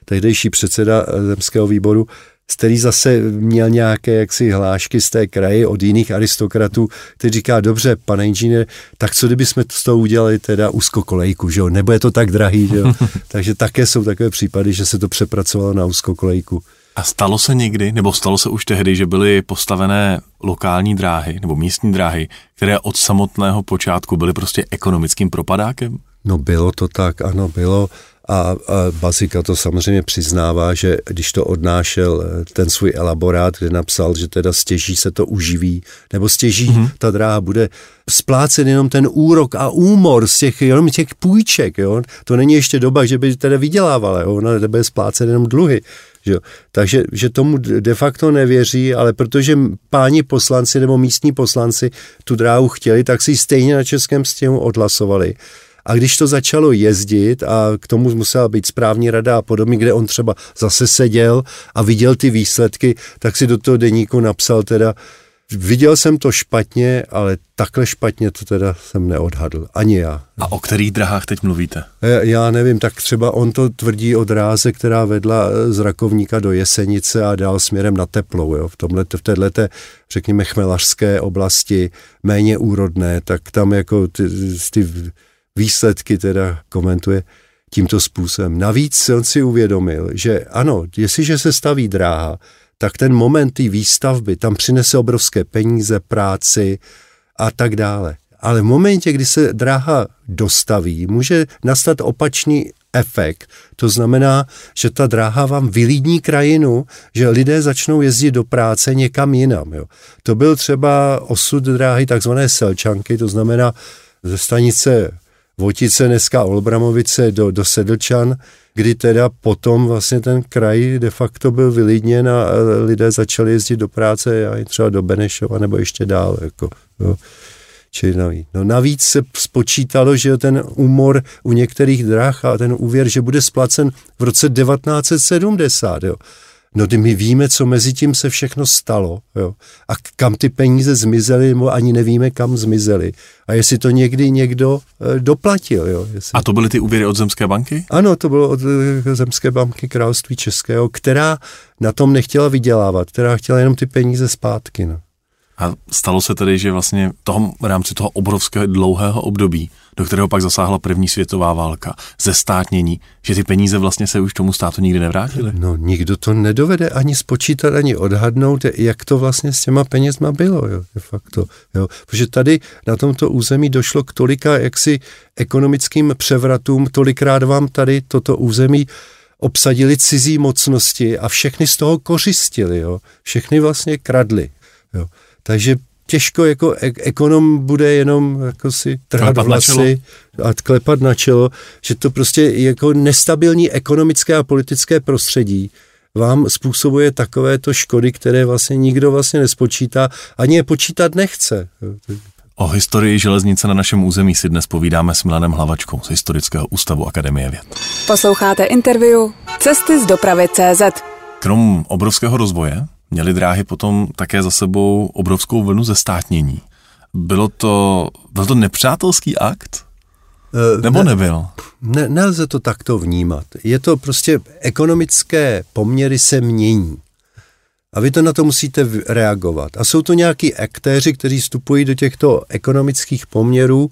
tehdejší předseda eh, zemského výboru, který zase měl nějaké jaksi hlášky z té kraje od jiných aristokratů, který říká, dobře, pane inženýr, tak co kdyby jsme z toho udělali teda úzkokolejku, že jo, nebo je to tak drahý, že jo. (laughs) Takže také jsou takové případy, že se to přepracovalo na úzkokolejku. A stalo se někdy, nebo stalo se už tehdy, že byly postavené lokální dráhy nebo místní dráhy, které od samotného počátku byly prostě ekonomickým propadákem? No bylo to tak, ano, bylo A, a Bazika to samozřejmě přiznává, že když to odnášel eh, ten svůj elaborát, kde napsal, že teda stěží se to uživí, nebo stěží mm-hmm. ta dráha bude splácet jenom ten úrok a úmor z těch, jenom těch půjček, jo? To není ještě doba, že by teda vydělávala, jo? Ona bude splácet jenom dluhy. Že? Takže že tomu de facto nevěří, ale protože páni poslanci nebo místní poslanci tu dráhu chtěli, tak si stejně na českém stěhu odhlasovali. A když to začalo jezdit a k tomu musela být správní rada a podobně, kde on třeba zase seděl a viděl ty výsledky, tak si do toho deníku napsal teda, Viděl jsem to špatně, ale takhle špatně to teda jsem neodhadl. Ani já. A o kterých drahách teď mluvíte? Já nevím, tak třeba on to tvrdí o dráze, která vedla z Rakovníka do Jesenice a dál směrem na Teplou. Jo. V, tomhle, v této, řekněme, chmelařské oblasti, méně úrodné, tak tam jako ty, ty výsledky teda komentuje tímto způsobem. Navíc on si uvědomil, že ano, jestliže se staví dráha, tak ten moment té výstavby tam přinese obrovské peníze, práci a tak dále. Ale v momentě, kdy se dráha dostaví, může nastat opačný efekt. To znamená, že ta dráha vám vylídní krajinu, že lidé začnou jezdit do práce někam jinam. Jo. To byl třeba osud dráhy takzvané Selčanky, to znamená ze stanice Votice, dneska Olbramovice do, do Sedlčan, kdy teda potom vlastně ten kraj de facto byl vylidněn a lidé začali jezdit do práce, já třeba do Benešova nebo ještě dál. Jako, navíc. No navíc se spočítalo, že ten úmor u některých drah a ten úvěr, že bude splacen v roce 1970. Jo. No kdy my víme, co mezi tím se všechno stalo jo? a kam ty peníze zmizely, nebo ani nevíme, kam zmizely. A jestli to někdy někdo e, doplatil. Jo? Jestli... A to byly ty úvěry od Zemské banky? Ano, to bylo od e, Zemské banky Království Českého, která na tom nechtěla vydělávat, která chtěla jenom ty peníze zpátky. No. A stalo se tedy, že vlastně toho, v rámci toho obrovského dlouhého období, do kterého pak zasáhla první světová válka, ze státnění, že ty peníze vlastně se už tomu státu nikdy nevrátily? No nikdo to nedovede ani spočítat, ani odhadnout, jak to vlastně s těma penězma bylo, jo, de facto. Jo. Protože tady na tomto území došlo k tolika jaksi ekonomickým převratům, tolikrát vám tady toto území obsadili cizí mocnosti a všechny z toho kořistili, jo. Všechny vlastně kradli. Jo. Takže těžko jako ekonom bude jenom jako si trhat klepat vlasy a klepat na čelo, že to prostě jako nestabilní ekonomické a politické prostředí vám způsobuje takovéto škody, které vlastně nikdo vlastně nespočítá, ani je počítat nechce. O historii železnice na našem území si dnes povídáme s Milanem Hlavačkou z Historického ústavu Akademie věd. Posloucháte interview Cesty z dopravy CZ. Krom obrovského rozvoje měly dráhy potom také za sebou obrovskou vlnu zestátnění. Bylo to, byl to nepřátelský akt? Eh, Nebo ne, nebyl? Ne, nelze to takto vnímat. Je to prostě, ekonomické poměry se mění. A vy to na to musíte reagovat. A jsou to nějaký aktéři, kteří vstupují do těchto ekonomických poměrů,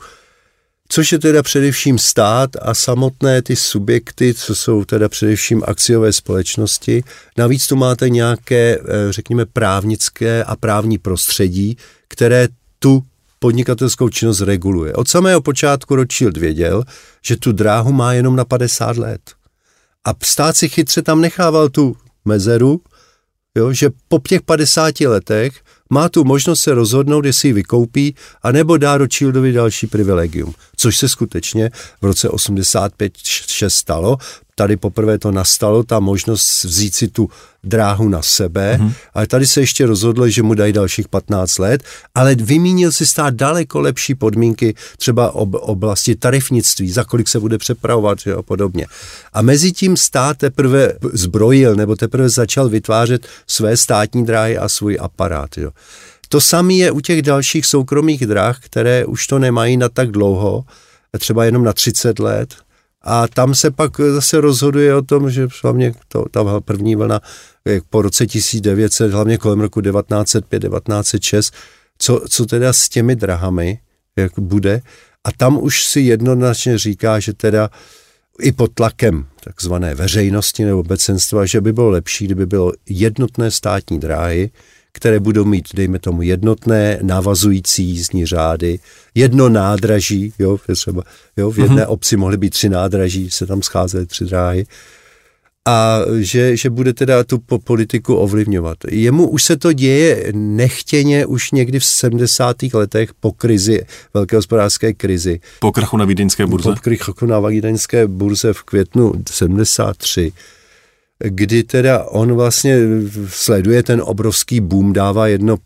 což je teda především stát a samotné ty subjekty, co jsou teda především akciové společnosti. Navíc tu máte nějaké, eh, řekněme, právnické a právní prostředí, které tu podnikatelskou činnost reguluje. Od samého počátku Rothschild věděl, že tu dráhu má jenom na 50 let. A stát si chytře tam nechával tu mezeru, jo, že po těch 50 letech má tu možnost se rozhodnout, jestli ji vykoupí, anebo dá Rothschildovi další privilegium, což se skutečně v roce 85-6 stalo. Tady poprvé to nastalo, ta možnost vzít si tu dráhu na sebe, mm-hmm. ale tady se ještě rozhodlo, že mu dají dalších 15 let, ale vymínil si stát daleko lepší podmínky, třeba ob, oblasti tarifnictví, za kolik se bude přepravovat že a podobně. A mezi tím stát teprve zbrojil nebo teprve začal vytvářet své státní dráhy a svůj aparát. Jo. To samé je u těch dalších soukromých dráh, které už to nemají na tak dlouho, třeba jenom na 30 let, a tam se pak zase rozhoduje o tom, že hlavně to, ta první vlna po roce 1900, hlavně kolem roku 1905, 1906, co, co teda s těmi drahami jak bude. A tam už si jednoznačně říká, že teda i pod tlakem takzvané veřejnosti nebo obecenstva, že by bylo lepší, kdyby bylo jednotné státní dráhy, které budou mít, dejme tomu, jednotné navazující jízdní řády, jedno nádraží, jo, třeba, jo, v jedné mm-hmm. obci mohly být tři nádraží, se tam scházely tři dráhy, a že, že bude teda tu politiku ovlivňovat. Jemu už se to děje nechtěně už někdy v 70. letech po krizi, velké hospodářské krizi. Po krachu na vídeňské burze? Po krachu na vídeňské burze v květnu 73 kdy teda on vlastně sleduje ten obrovský boom, dává jedno,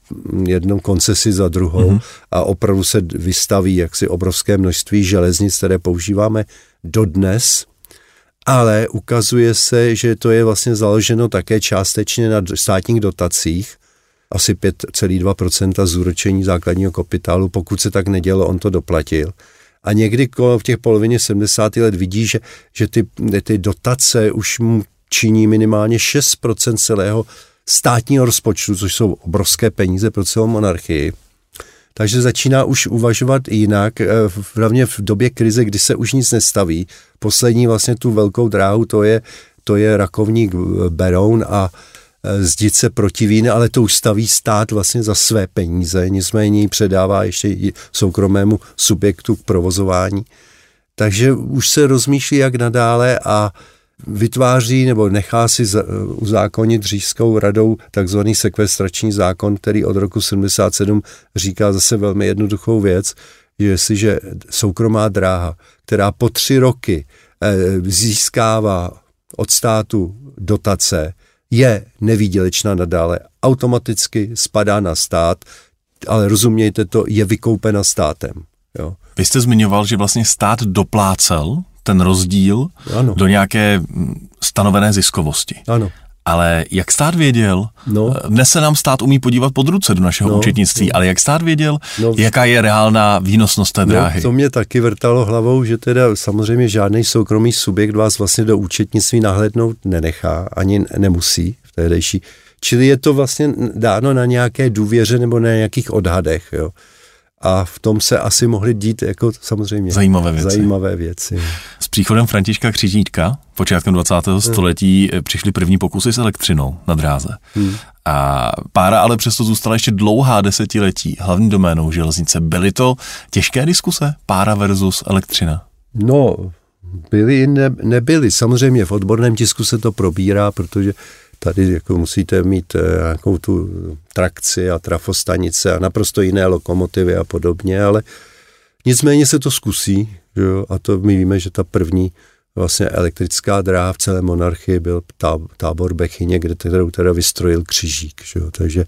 jedno koncesi za druhou mm-hmm. a opravdu se vystaví jaksi obrovské množství železnic, které používáme dodnes ale ukazuje se, že to je vlastně založeno také částečně na státních dotacích, asi 5,2% zúročení základního kapitálu, pokud se tak nedělo, on to doplatil. A někdy v těch polovině 70. let vidí, že, že ty, ty dotace už mu činí minimálně 6% celého státního rozpočtu, což jsou obrovské peníze pro celou monarchii. Takže začíná už uvažovat jinak, eh, hlavně v době krize, kdy se už nic nestaví. Poslední vlastně tu velkou dráhu, to je, to je rakovník eh, Beroun a eh, zdit se proti víny, ale to už staví stát vlastně za své peníze, nicméně ji předává ještě soukromému subjektu k provozování. Takže už se rozmýšlí, jak nadále a vytváří nebo nechá si uzákonit říšskou radou takzvaný sekvestrační zákon, který od roku 77 říká zase velmi jednoduchou věc, že jestliže soukromá dráha, která po tři roky eh, získává od státu dotace, je nevýdělečná nadále, automaticky spadá na stát, ale rozumějte to, je vykoupena státem. Jo. Vy jste zmiňoval, že vlastně stát doplácel ten rozdíl ano. do nějaké stanovené ziskovosti. Ano. Ale jak stát věděl, no. dnes se nám stát umí podívat pod ruce do našeho no. účetnictví, no. ale jak stát věděl, no. jaká je reálná výnosnost té no, dráhy? No, to mě taky vrtalo hlavou, že teda samozřejmě žádný soukromý subjekt vás vlastně do účetnictví nahlédnout nenechá, ani nemusí v tehdejší. Čili je to vlastně dáno na nějaké důvěře nebo na nějakých odhadech. Jo a v tom se asi mohly dít jako samozřejmě zajímavé věci. Zajímavé věci. S příchodem Františka Křižítka počátkem 20. Hmm. století eh, přišly první pokusy s elektřinou na dráze. Hmm. A pára ale přesto zůstala ještě dlouhá desetiletí hlavní doménou železnice. Byly to těžké diskuse, pára versus elektřina? No, byly, ne, nebyly. Samozřejmě v odborném tisku se to probírá, protože tady jako musíte mít eh, nějakou tu trakci a trafostanice a naprosto jiné lokomotivy a podobně, ale nicméně se to zkusí, že jo? a to my víme, že ta první vlastně elektrická dráha v celé monarchii byl tábor Bechyně, kde kterou teda vystrojil křižík, že jo? takže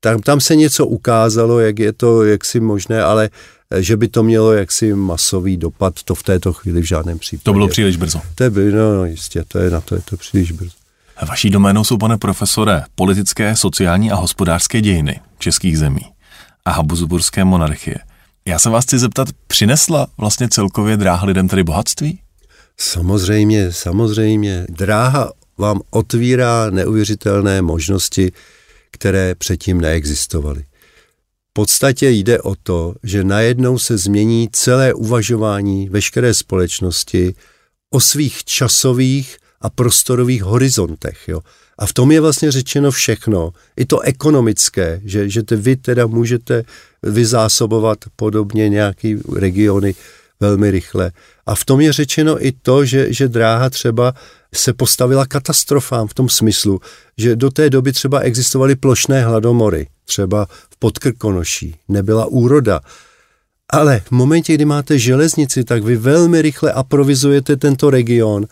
tam, tam se něco ukázalo, jak je to jaksi možné, ale eh, že by to mělo jaksi masový dopad, to v této chvíli v žádném případě. To bylo příliš brzo. To by, no, no jistě, to je na to, je to příliš brzo. Vaší doménou jsou, pane profesore, politické, sociální a hospodářské dějiny českých zemí a habsburské monarchie. Já se vás chci zeptat, přinesla vlastně celkově dráha lidem tedy bohatství? Samozřejmě, samozřejmě. Dráha vám otvírá neuvěřitelné možnosti, které předtím neexistovaly. V podstatě jde o to, že najednou se změní celé uvažování veškeré společnosti o svých časových a prostorových horizontech. Jo. A v tom je vlastně řečeno všechno, i to ekonomické, že, že te, vy teda můžete vyzásobovat podobně nějaký regiony velmi rychle. A v tom je řečeno i to, že, že dráha třeba se postavila katastrofám v tom smyslu, že do té doby třeba existovaly plošné hladomory, třeba v Podkrkonoší, nebyla úroda. Ale v momentě, kdy máte železnici, tak vy velmi rychle aprovizujete tento region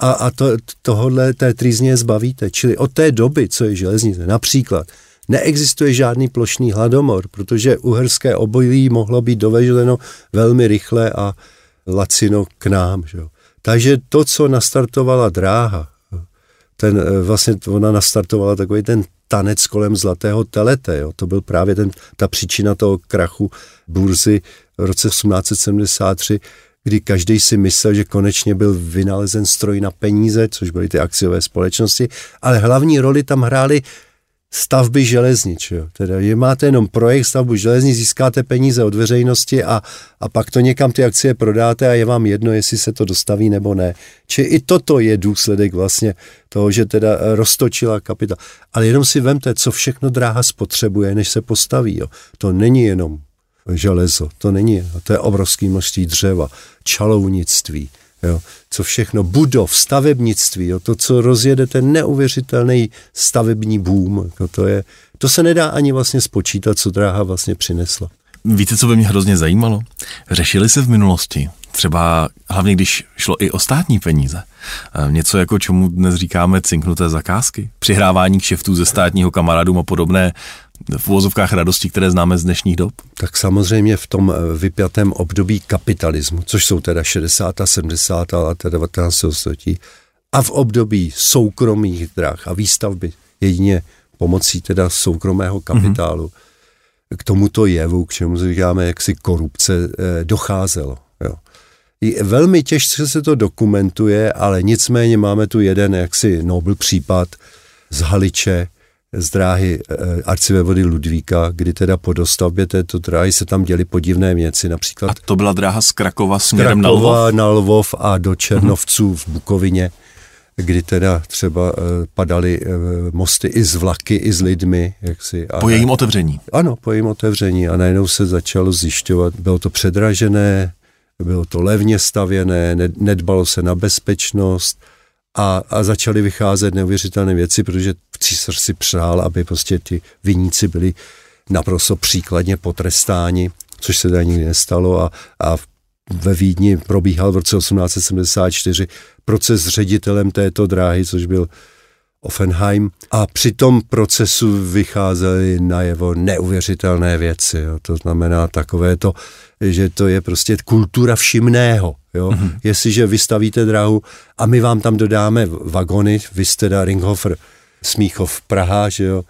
a, a to, tohodle té trýzně zbavíte. Čili od té doby, co je železnice, například, neexistuje žádný plošný hladomor, protože uherské obojí mohlo být doveženo velmi rychle a lacino k nám. Že? Takže to, co nastartovala dráha, ten, eh, vlastně ona nastartovala takový ten tanec kolem zlatého telete. Jo. To byl právě ten, ta příčina toho krachu burzy v roce 1873, kdy každý si myslel, že konečně byl vynalezen stroj na peníze, což byly ty akciové společnosti, ale hlavní roli tam hrály stavby železnic. Jo. Teda je, máte jenom projekt stavbu železnic, získáte peníze od veřejnosti a, a pak to někam ty akcie prodáte a je vám jedno, jestli se to dostaví nebo ne. Či i toto je důsledek vlastně toho, že teda roztočila kapitál. Ale jenom si vemte, co všechno dráha spotřebuje, než se postaví. Jo. To není jenom železo, to není, to je obrovský množství dřeva, čalounictví, jo, co všechno, budov, stavebnictví, jo, to, co rozjede ten neuvěřitelný stavební boom, jako to, je, to se nedá ani vlastně spočítat, co dráha vlastně přinesla. Víte, co by mě hrozně zajímalo? Řešili se v minulosti, třeba hlavně když šlo i o státní peníze, eh, něco jako čemu dnes říkáme cinknuté zakázky, přihrávání kšeftů ze státního kamarádům a podobné v uvozovkách radosti, které známe z dnešních dob? Tak samozřejmě v tom eh, vypjatém období kapitalismu, což jsou teda 60. a 70. let 19. století, a v období soukromých drah a výstavby jedině pomocí teda soukromého kapitálu mm-hmm. k tomuto jevu, k čemu říkáme jaksi korupce, eh, docházelo. Jo. Velmi těžce se to dokumentuje, ale nicméně máme tu jeden jaksi Nobel případ z Haliče, z dráhy eh, arcivévody Ludvíka, kdy teda po dostavbě této dráhy se tam děly podivné věci, například... A to byla dráha z Krakova směrem Krakova na Lvov? na Lvov a do Černovců v Bukovině, kdy teda třeba eh, padaly mosty i z vlaky, i s lidmi. Jaksi. A, po jejím otevření? Ano, po jejím otevření a najednou se začalo zjišťovat, bylo to předražené, bylo to levně stavěné, nedbalo se na bezpečnost, a, a začaly vycházet neuvěřitelné věci, protože císař si přál, aby prostě ty viníci byli naprosto příkladně potrestáni, což se tady nikdy nestalo a, a ve Vídni probíhal v roce 1874 proces s ředitelem této dráhy, což byl Offenheim a při tom procesu vycházely najevo neuvěřitelné věci. Jo. To znamená takové to, že to je prostě kultura všimného. Jo? Mm-hmm. Jestliže vystavíte dráhu a my vám tam dodáme vagony, vy jste da Ringhofer Smíchov Praha, že jo,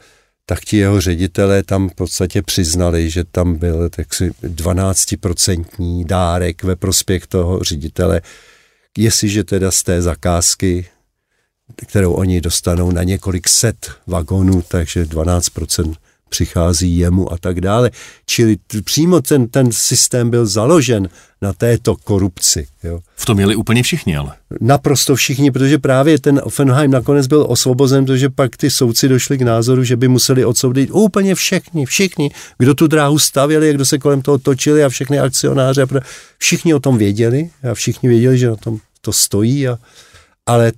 tak ti jeho ředitelé tam v podstatě přiznali, že tam byl taksi 12% dárek ve prospěch toho ředitele, jestliže teda z té zakázky, kterou oni dostanou na několik set vagonů, takže 12% přichází jemu a tak dále. Čili přímo ten, ten systém byl založen na této korupci. Jo. V tom měli úplně všichni, ale. Naprosto všichni, protože právě ten Offenheim nakonec byl osvobozen, protože pak ty soudci došli k názoru, že by museli odsoudit úplně všichni, všichni, kdo tu dráhu stavěli, kdo se kolem toho točili a všechny akcionáře. Všichni o tom věděli a všichni věděli, že na tom to stojí, a, ale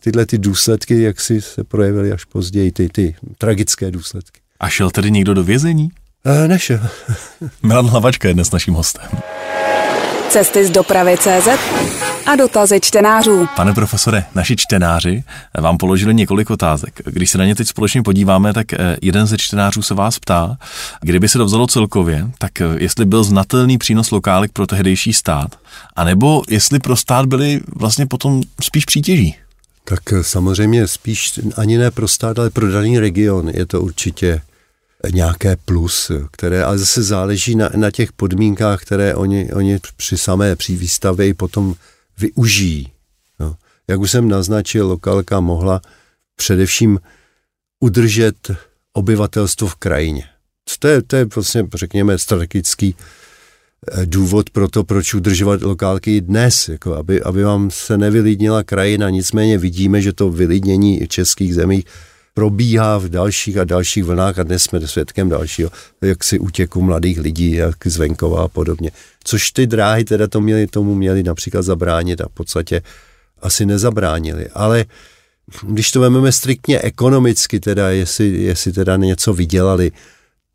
tyhle ty důsledky, jak si se projevily až později, ty, ty tragické důsledky. A šel tedy někdo do vězení? E, nešel. (laughs) Milan Hlavačka je dnes naším hostem. Cesty z dopravy CZ a dotazy čtenářů. Pane profesore, naši čtenáři vám položili několik otázek. Když se na ně teď společně podíváme, tak eh, jeden ze čtenářů se vás ptá, kdyby se to vzalo celkově, tak eh, jestli byl znatelný přínos lokálek pro tehdejší stát, anebo jestli pro stát byly vlastně potom spíš přítěží. Tak samozřejmě spíš ani ne pro stát, ale pro daný region je to určitě nějaké plus, které ale zase záleží na, na těch podmínkách, které oni, oni při samé při výstavě potom využijí. No. Jak už jsem naznačil, lokálka mohla především udržet obyvatelstvo v krajině. To je, to je vlastně, řekněme, strategický eh, důvod pro to, proč udržovat lokálky dnes, jako aby, aby vám se nevylidnila krajina. Nicméně vidíme, že to vylidnění českých zemí probíhá v dalších a dalších vlnách a dnes jsme svědkem dalšího, jak si útěku mladých lidí, jak z venkova a podobně. Což ty dráhy teda to měli, tomu měli například zabránit a v podstatě asi nezabránili. Ale když to vezmeme striktně ekonomicky, teda jestli, jestli teda něco vydělali,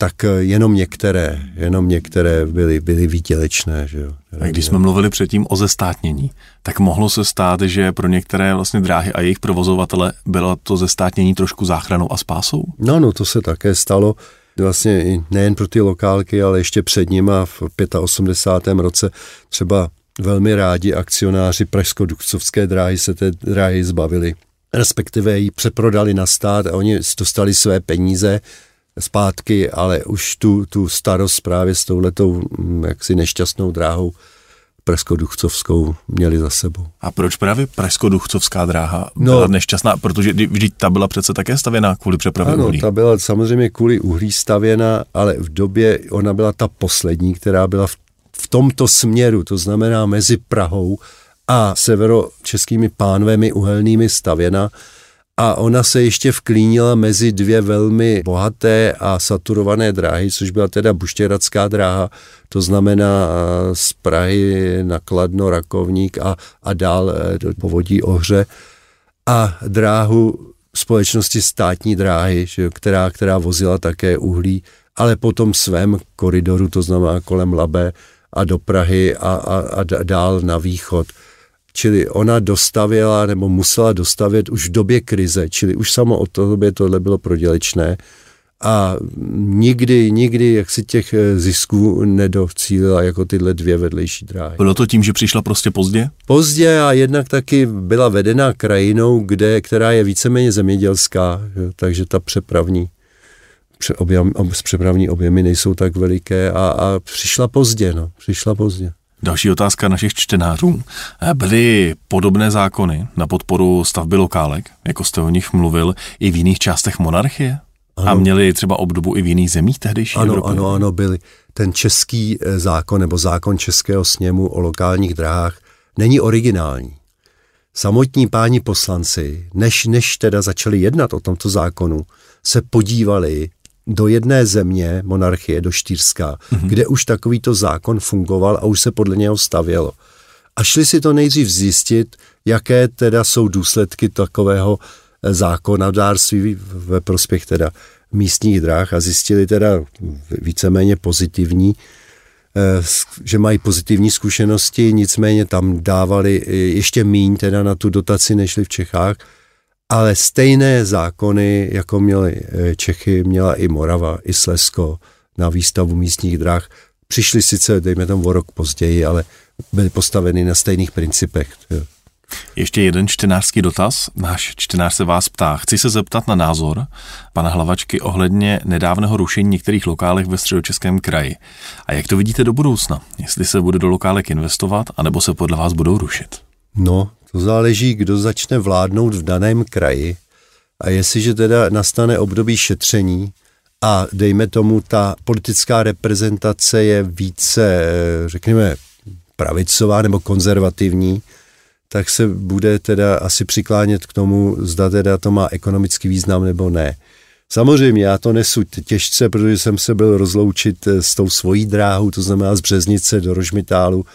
tak eh, jenom některé, jenom některé byly, byly výdělečné. Že jo? A když jsme mluvili předtím o zestátnění, tak mohlo se stát, že pro některé vlastně dráhy a jejich provozovatele bylo to zestátnění trošku záchranou a spásou? No, no, to se také stalo. Vlastně nejen pro ty lokálky, ale ještě před nima v 85. roce třeba velmi rádi akcionáři Pražsko-Dukcovské dráhy se té dráhy zbavili respektive ji přeprodali na stát a oni dostali své peníze zpátky, ale už tu, tu starost právě s touhletou mm, jaksi nešťastnou dráhou Presko-Duchcovskou měli za sebou. A proč právě Presko-Duchcovská dráha no, byla nešťastná? Protože vždyť ta byla přece také stavěna kvůli přepravě ano, uhlí. ta byla samozřejmě kvůli uhlí stavěna, ale v době ona byla ta poslední, která byla v, v tomto směru, to znamená mezi Prahou a severočeskými pánvemi uhelnými stavěna a ona se ještě vklínila mezi dvě velmi bohaté a saturované dráhy, což byla teda Buštěradská dráha, to znamená z Prahy na Kladno, Rakovník a, a dál e, do povodí Ohře a dráhu společnosti státní dráhy, že, která, která vozila také uhlí, ale po tom svém koridoru, to znamená kolem Labe a do Prahy a, a, a dál na východ. Čili ona dostavěla nebo musela dostavět už v době krize, čili už samo o tobě tohle bylo prodělečné a nikdy, nikdy jak si těch eh, zisků nedocílila jako tyhle dvě vedlejší dráhy. Bylo to tím, že přišla prostě pozdě? Pozdě a jednak taky byla vedená krajinou, kde, která je víceméně zemědělská, takže ta přepravní objem, přepravní objemy nejsou tak veliké a, a přišla pozdě, no, přišla pozdě. Další otázka našich čtenářů. Byly podobné zákony na podporu stavby lokálek, jako jste o nich mluvil, i v jiných částech monarchie? Ano. A měli třeba obdobu i v jiných zemích tehdejší Ano, Evropy? ano, ano, byly. Ten český eh, zákon nebo zákon Českého sněmu o lokálních dráhách není originální. Samotní páni poslanci, než, než teda začali jednat o tomto zákonu, se podívali do jedné země, monarchie, do Štýrska, mm-hmm. kde už takovýto zákon fungoval a už se podle něho stavělo. A šli si to nejdřív zjistit, jaké teda jsou důsledky takového eh, zákonodárství ve prospěch teda místních dráh a zjistili teda víceméně pozitivní, eh, že mají pozitivní zkušenosti, nicméně tam dávali ještě míň teda na tu dotaci, nežli v Čechách, ale stejné zákony, jako měly eh, Čechy, měla i Morava, i Slesko na výstavu místních drah. Přišli sice, dejme tomu o rok později, ale byly postaveny na stejných principech. Ještě jeden čtenářský dotaz. Náš čtenář se vás ptá. Chci se zeptat na názor pana Hlavačky ohledně nedávného rušení některých lokálek ve středočeském kraji. A jak to vidíte do budoucna? Jestli se bude do lokálek investovat, anebo se podle vás budou rušit? No, to záleží, kdo začne vládnout v daném kraji a jestliže teda nastane období šetření a dejme tomu, ta politická reprezentace je více, řekněme, pravicová nebo konzervativní, tak se bude teda asi přiklánět k tomu, zda teda to má ekonomický význam nebo ne. Samozřejmě já to nesu těžce, protože jsem se byl rozloučit s tou svojí dráhou, to znamená z Březnice do Rožmitálu.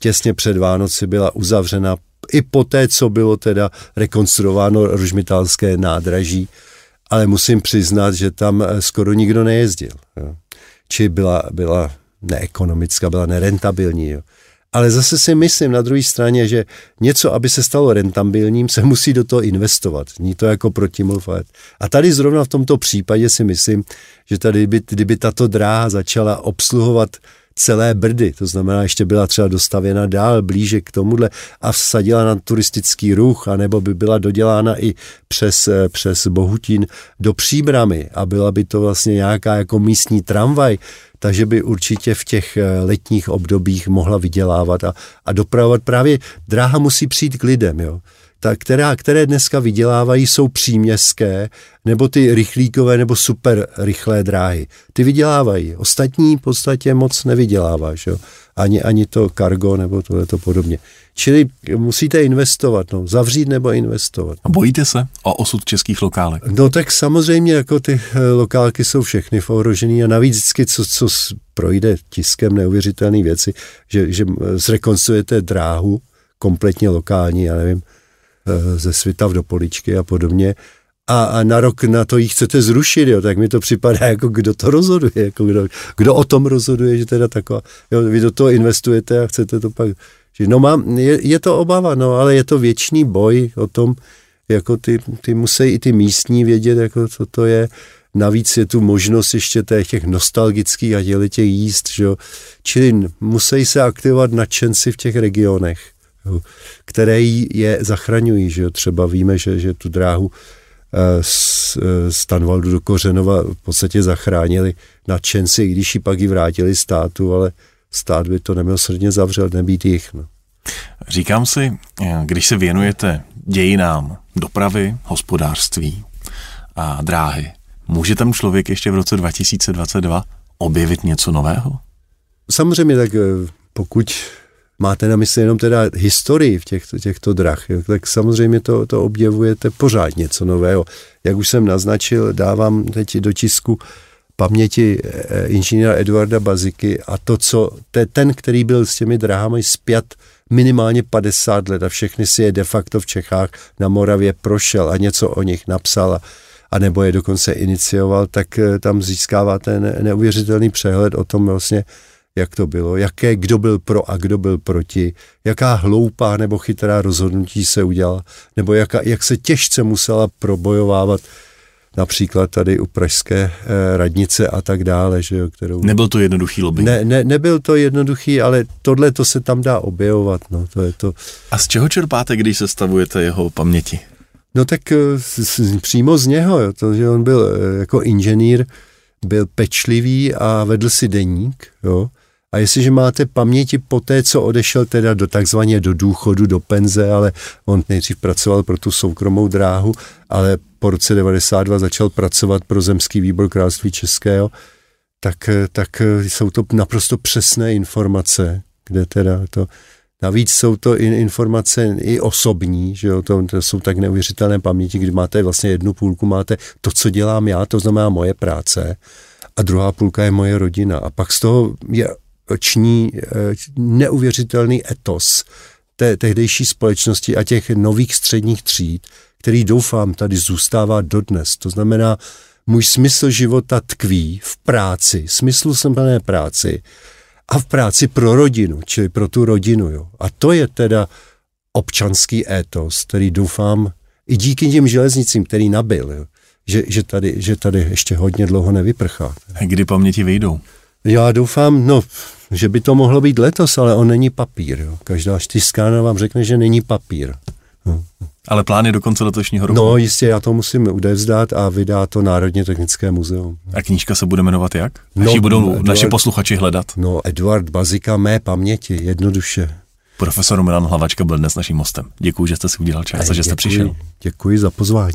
Těsně před Vánoci byla uzavřena i po té, co bylo teda rekonstruováno Ružmitálské nádraží, ale musím přiznat, že tam eh, skoro nikdo nejezdil. Jo. Či byla, byla neekonomická, byla nerentabilní. Jo. Ale zase si myslím na druhé straně, že něco, aby se stalo rentabilním, se musí do toho investovat. Ní to jako protimluv. A tady zrovna v tomto případě si myslím, že tady, by, kdyby tato dráha začala obsluhovat celé Brdy, to znamená, ještě byla třeba dostavěna dál blíže k tomuhle a vsadila na turistický ruch, anebo by byla dodělána i přes, eh, přes Bohutín do Příbramy a byla by to vlastně nějaká jako místní tramvaj, takže by určitě v těch eh, letních obdobích mohla vydělávat a, a dopravovat. Právě dráha musí přijít k lidem, jo ta, která, které dneska vydělávají, jsou příměstské, nebo ty rychlíkové, nebo super rychlé dráhy. Ty vydělávají. Ostatní v podstatě moc nevydělává, že? Ani, ani to kargo, nebo tohle to podobně. Čili musíte investovat, no, zavřít nebo investovat. A bojíte se o osud českých lokálek? No tak samozřejmě, jako ty eh, lokálky jsou všechny v ohrožený a navíc vždycky, co, co projde tiskem neuvěřitelné věci, že, že zrekonstruujete dráhu, kompletně lokální, já nevím, Eh, ze Svitav do Poličky a podobně, a, a na rok na to ji chcete zrušit, jo, tak mi to připadá, jako kdo to rozhoduje, jako kdo, kdo o tom rozhoduje, že teda taková, jo, vy do toho investujete a chcete to pak, že no mám, je, je to obava, no, ale je to věčný boj o tom, jako ty, ty musí i ty místní vědět, jako co to je, navíc je tu možnost ještě těch nostalgických a těch jíst, že jo, čili musí se aktivovat nadšenci v těch regionech které je zachraňují. Že Třeba víme, že, že tu dráhu eh, z, eh, z Tanvaldu do Kořenova v podstatě zachránili nadšenci, když ji pak ji vrátili státu, ale stát by to nemilosrdně zavřel, nebýt jich. No. Říkám si, když se věnujete dějinám dopravy, hospodářství a dráhy, může tam člověk ještě v roce 2022 objevit něco nového? Samozřejmě tak eh, pokud máte na mysli jenom teda historii v těchto, těchto drah, tak samozřejmě to, to objevujete pořád něco nového. Jak už jsem naznačil, dávám teď do tisku paměti eh, inženýra Eduarda Baziky a to, co ten, který byl s těmi drahami zpět minimálně 50 let a všechny si je de facto v Čechách na Moravě prošel a něco o nich napsal a, a nebo je dokonce inicioval, tak eh, tam získává ten neuvěřitelný přehled o tom vlastně, jak to bylo, jaké, kdo byl pro a kdo byl proti, jaká hloupá nebo chytrá rozhodnutí se udělala, nebo jaká, jak se těžce musela probojovávat například tady u Pražské eh, radnice a tak dále. Že jo, kterou... Nebyl to jednoduchý lobby? Ne, ne, nebyl to jednoduchý, ale tohle to se tam dá objevovat. No, to je to. A z čeho čerpáte, když sestavujete jeho paměti? No tak eh, z, z, přímo z něho, jo, to, že on byl eh, jako inženýr, byl pečlivý a vedl si deník, jo, a jestliže máte paměti po té, co odešel teda do takzvaně do důchodu, do penze, ale on nejdřív pracoval pro tu soukromou dráhu, ale po roce 92 začal pracovat pro Zemský výbor království českého, tak, tak jsou to naprosto přesné informace, kde teda to, Navíc jsou to i informace i osobní, že jo, to, to jsou tak neuvěřitelné paměti, kdy máte vlastně jednu půlku, máte to, co dělám já, to znamená moje práce, a druhá půlka je moje rodina. A pak z toho je ční eh, neuvěřitelný etos té tehdejší společnosti a těch nových středních tříd, který doufám tady zůstává dodnes. To znamená, můj smysl života tkví v práci, smyslu jsem plné práci a v práci pro rodinu, čili pro tu rodinu. Jo. A to je teda občanský étos, který doufám i díky těm železnicím, který nabil, jo, že, že, tady, že tady ještě hodně dlouho nevyprchá. Kdy paměti vyjdou? Já doufám, no, že by to mohlo být letos, ale on není papír. Jo. Každá čtyřskána vám řekne, že není papír. No. Ale plán je do konce letošního roku. No jistě, já to musím udevzdat a vydá to Národně technické muzeum. A knížka se bude jmenovat jak? No, budou Eduard, naši posluchači hledat? No, Eduard Bazika, mé paměti, jednoduše. Profesor Milan Hlavačka byl dnes naším hostem. Děkuji, že jste si udělal čas a že jste přišel. Děkuji za pozvání.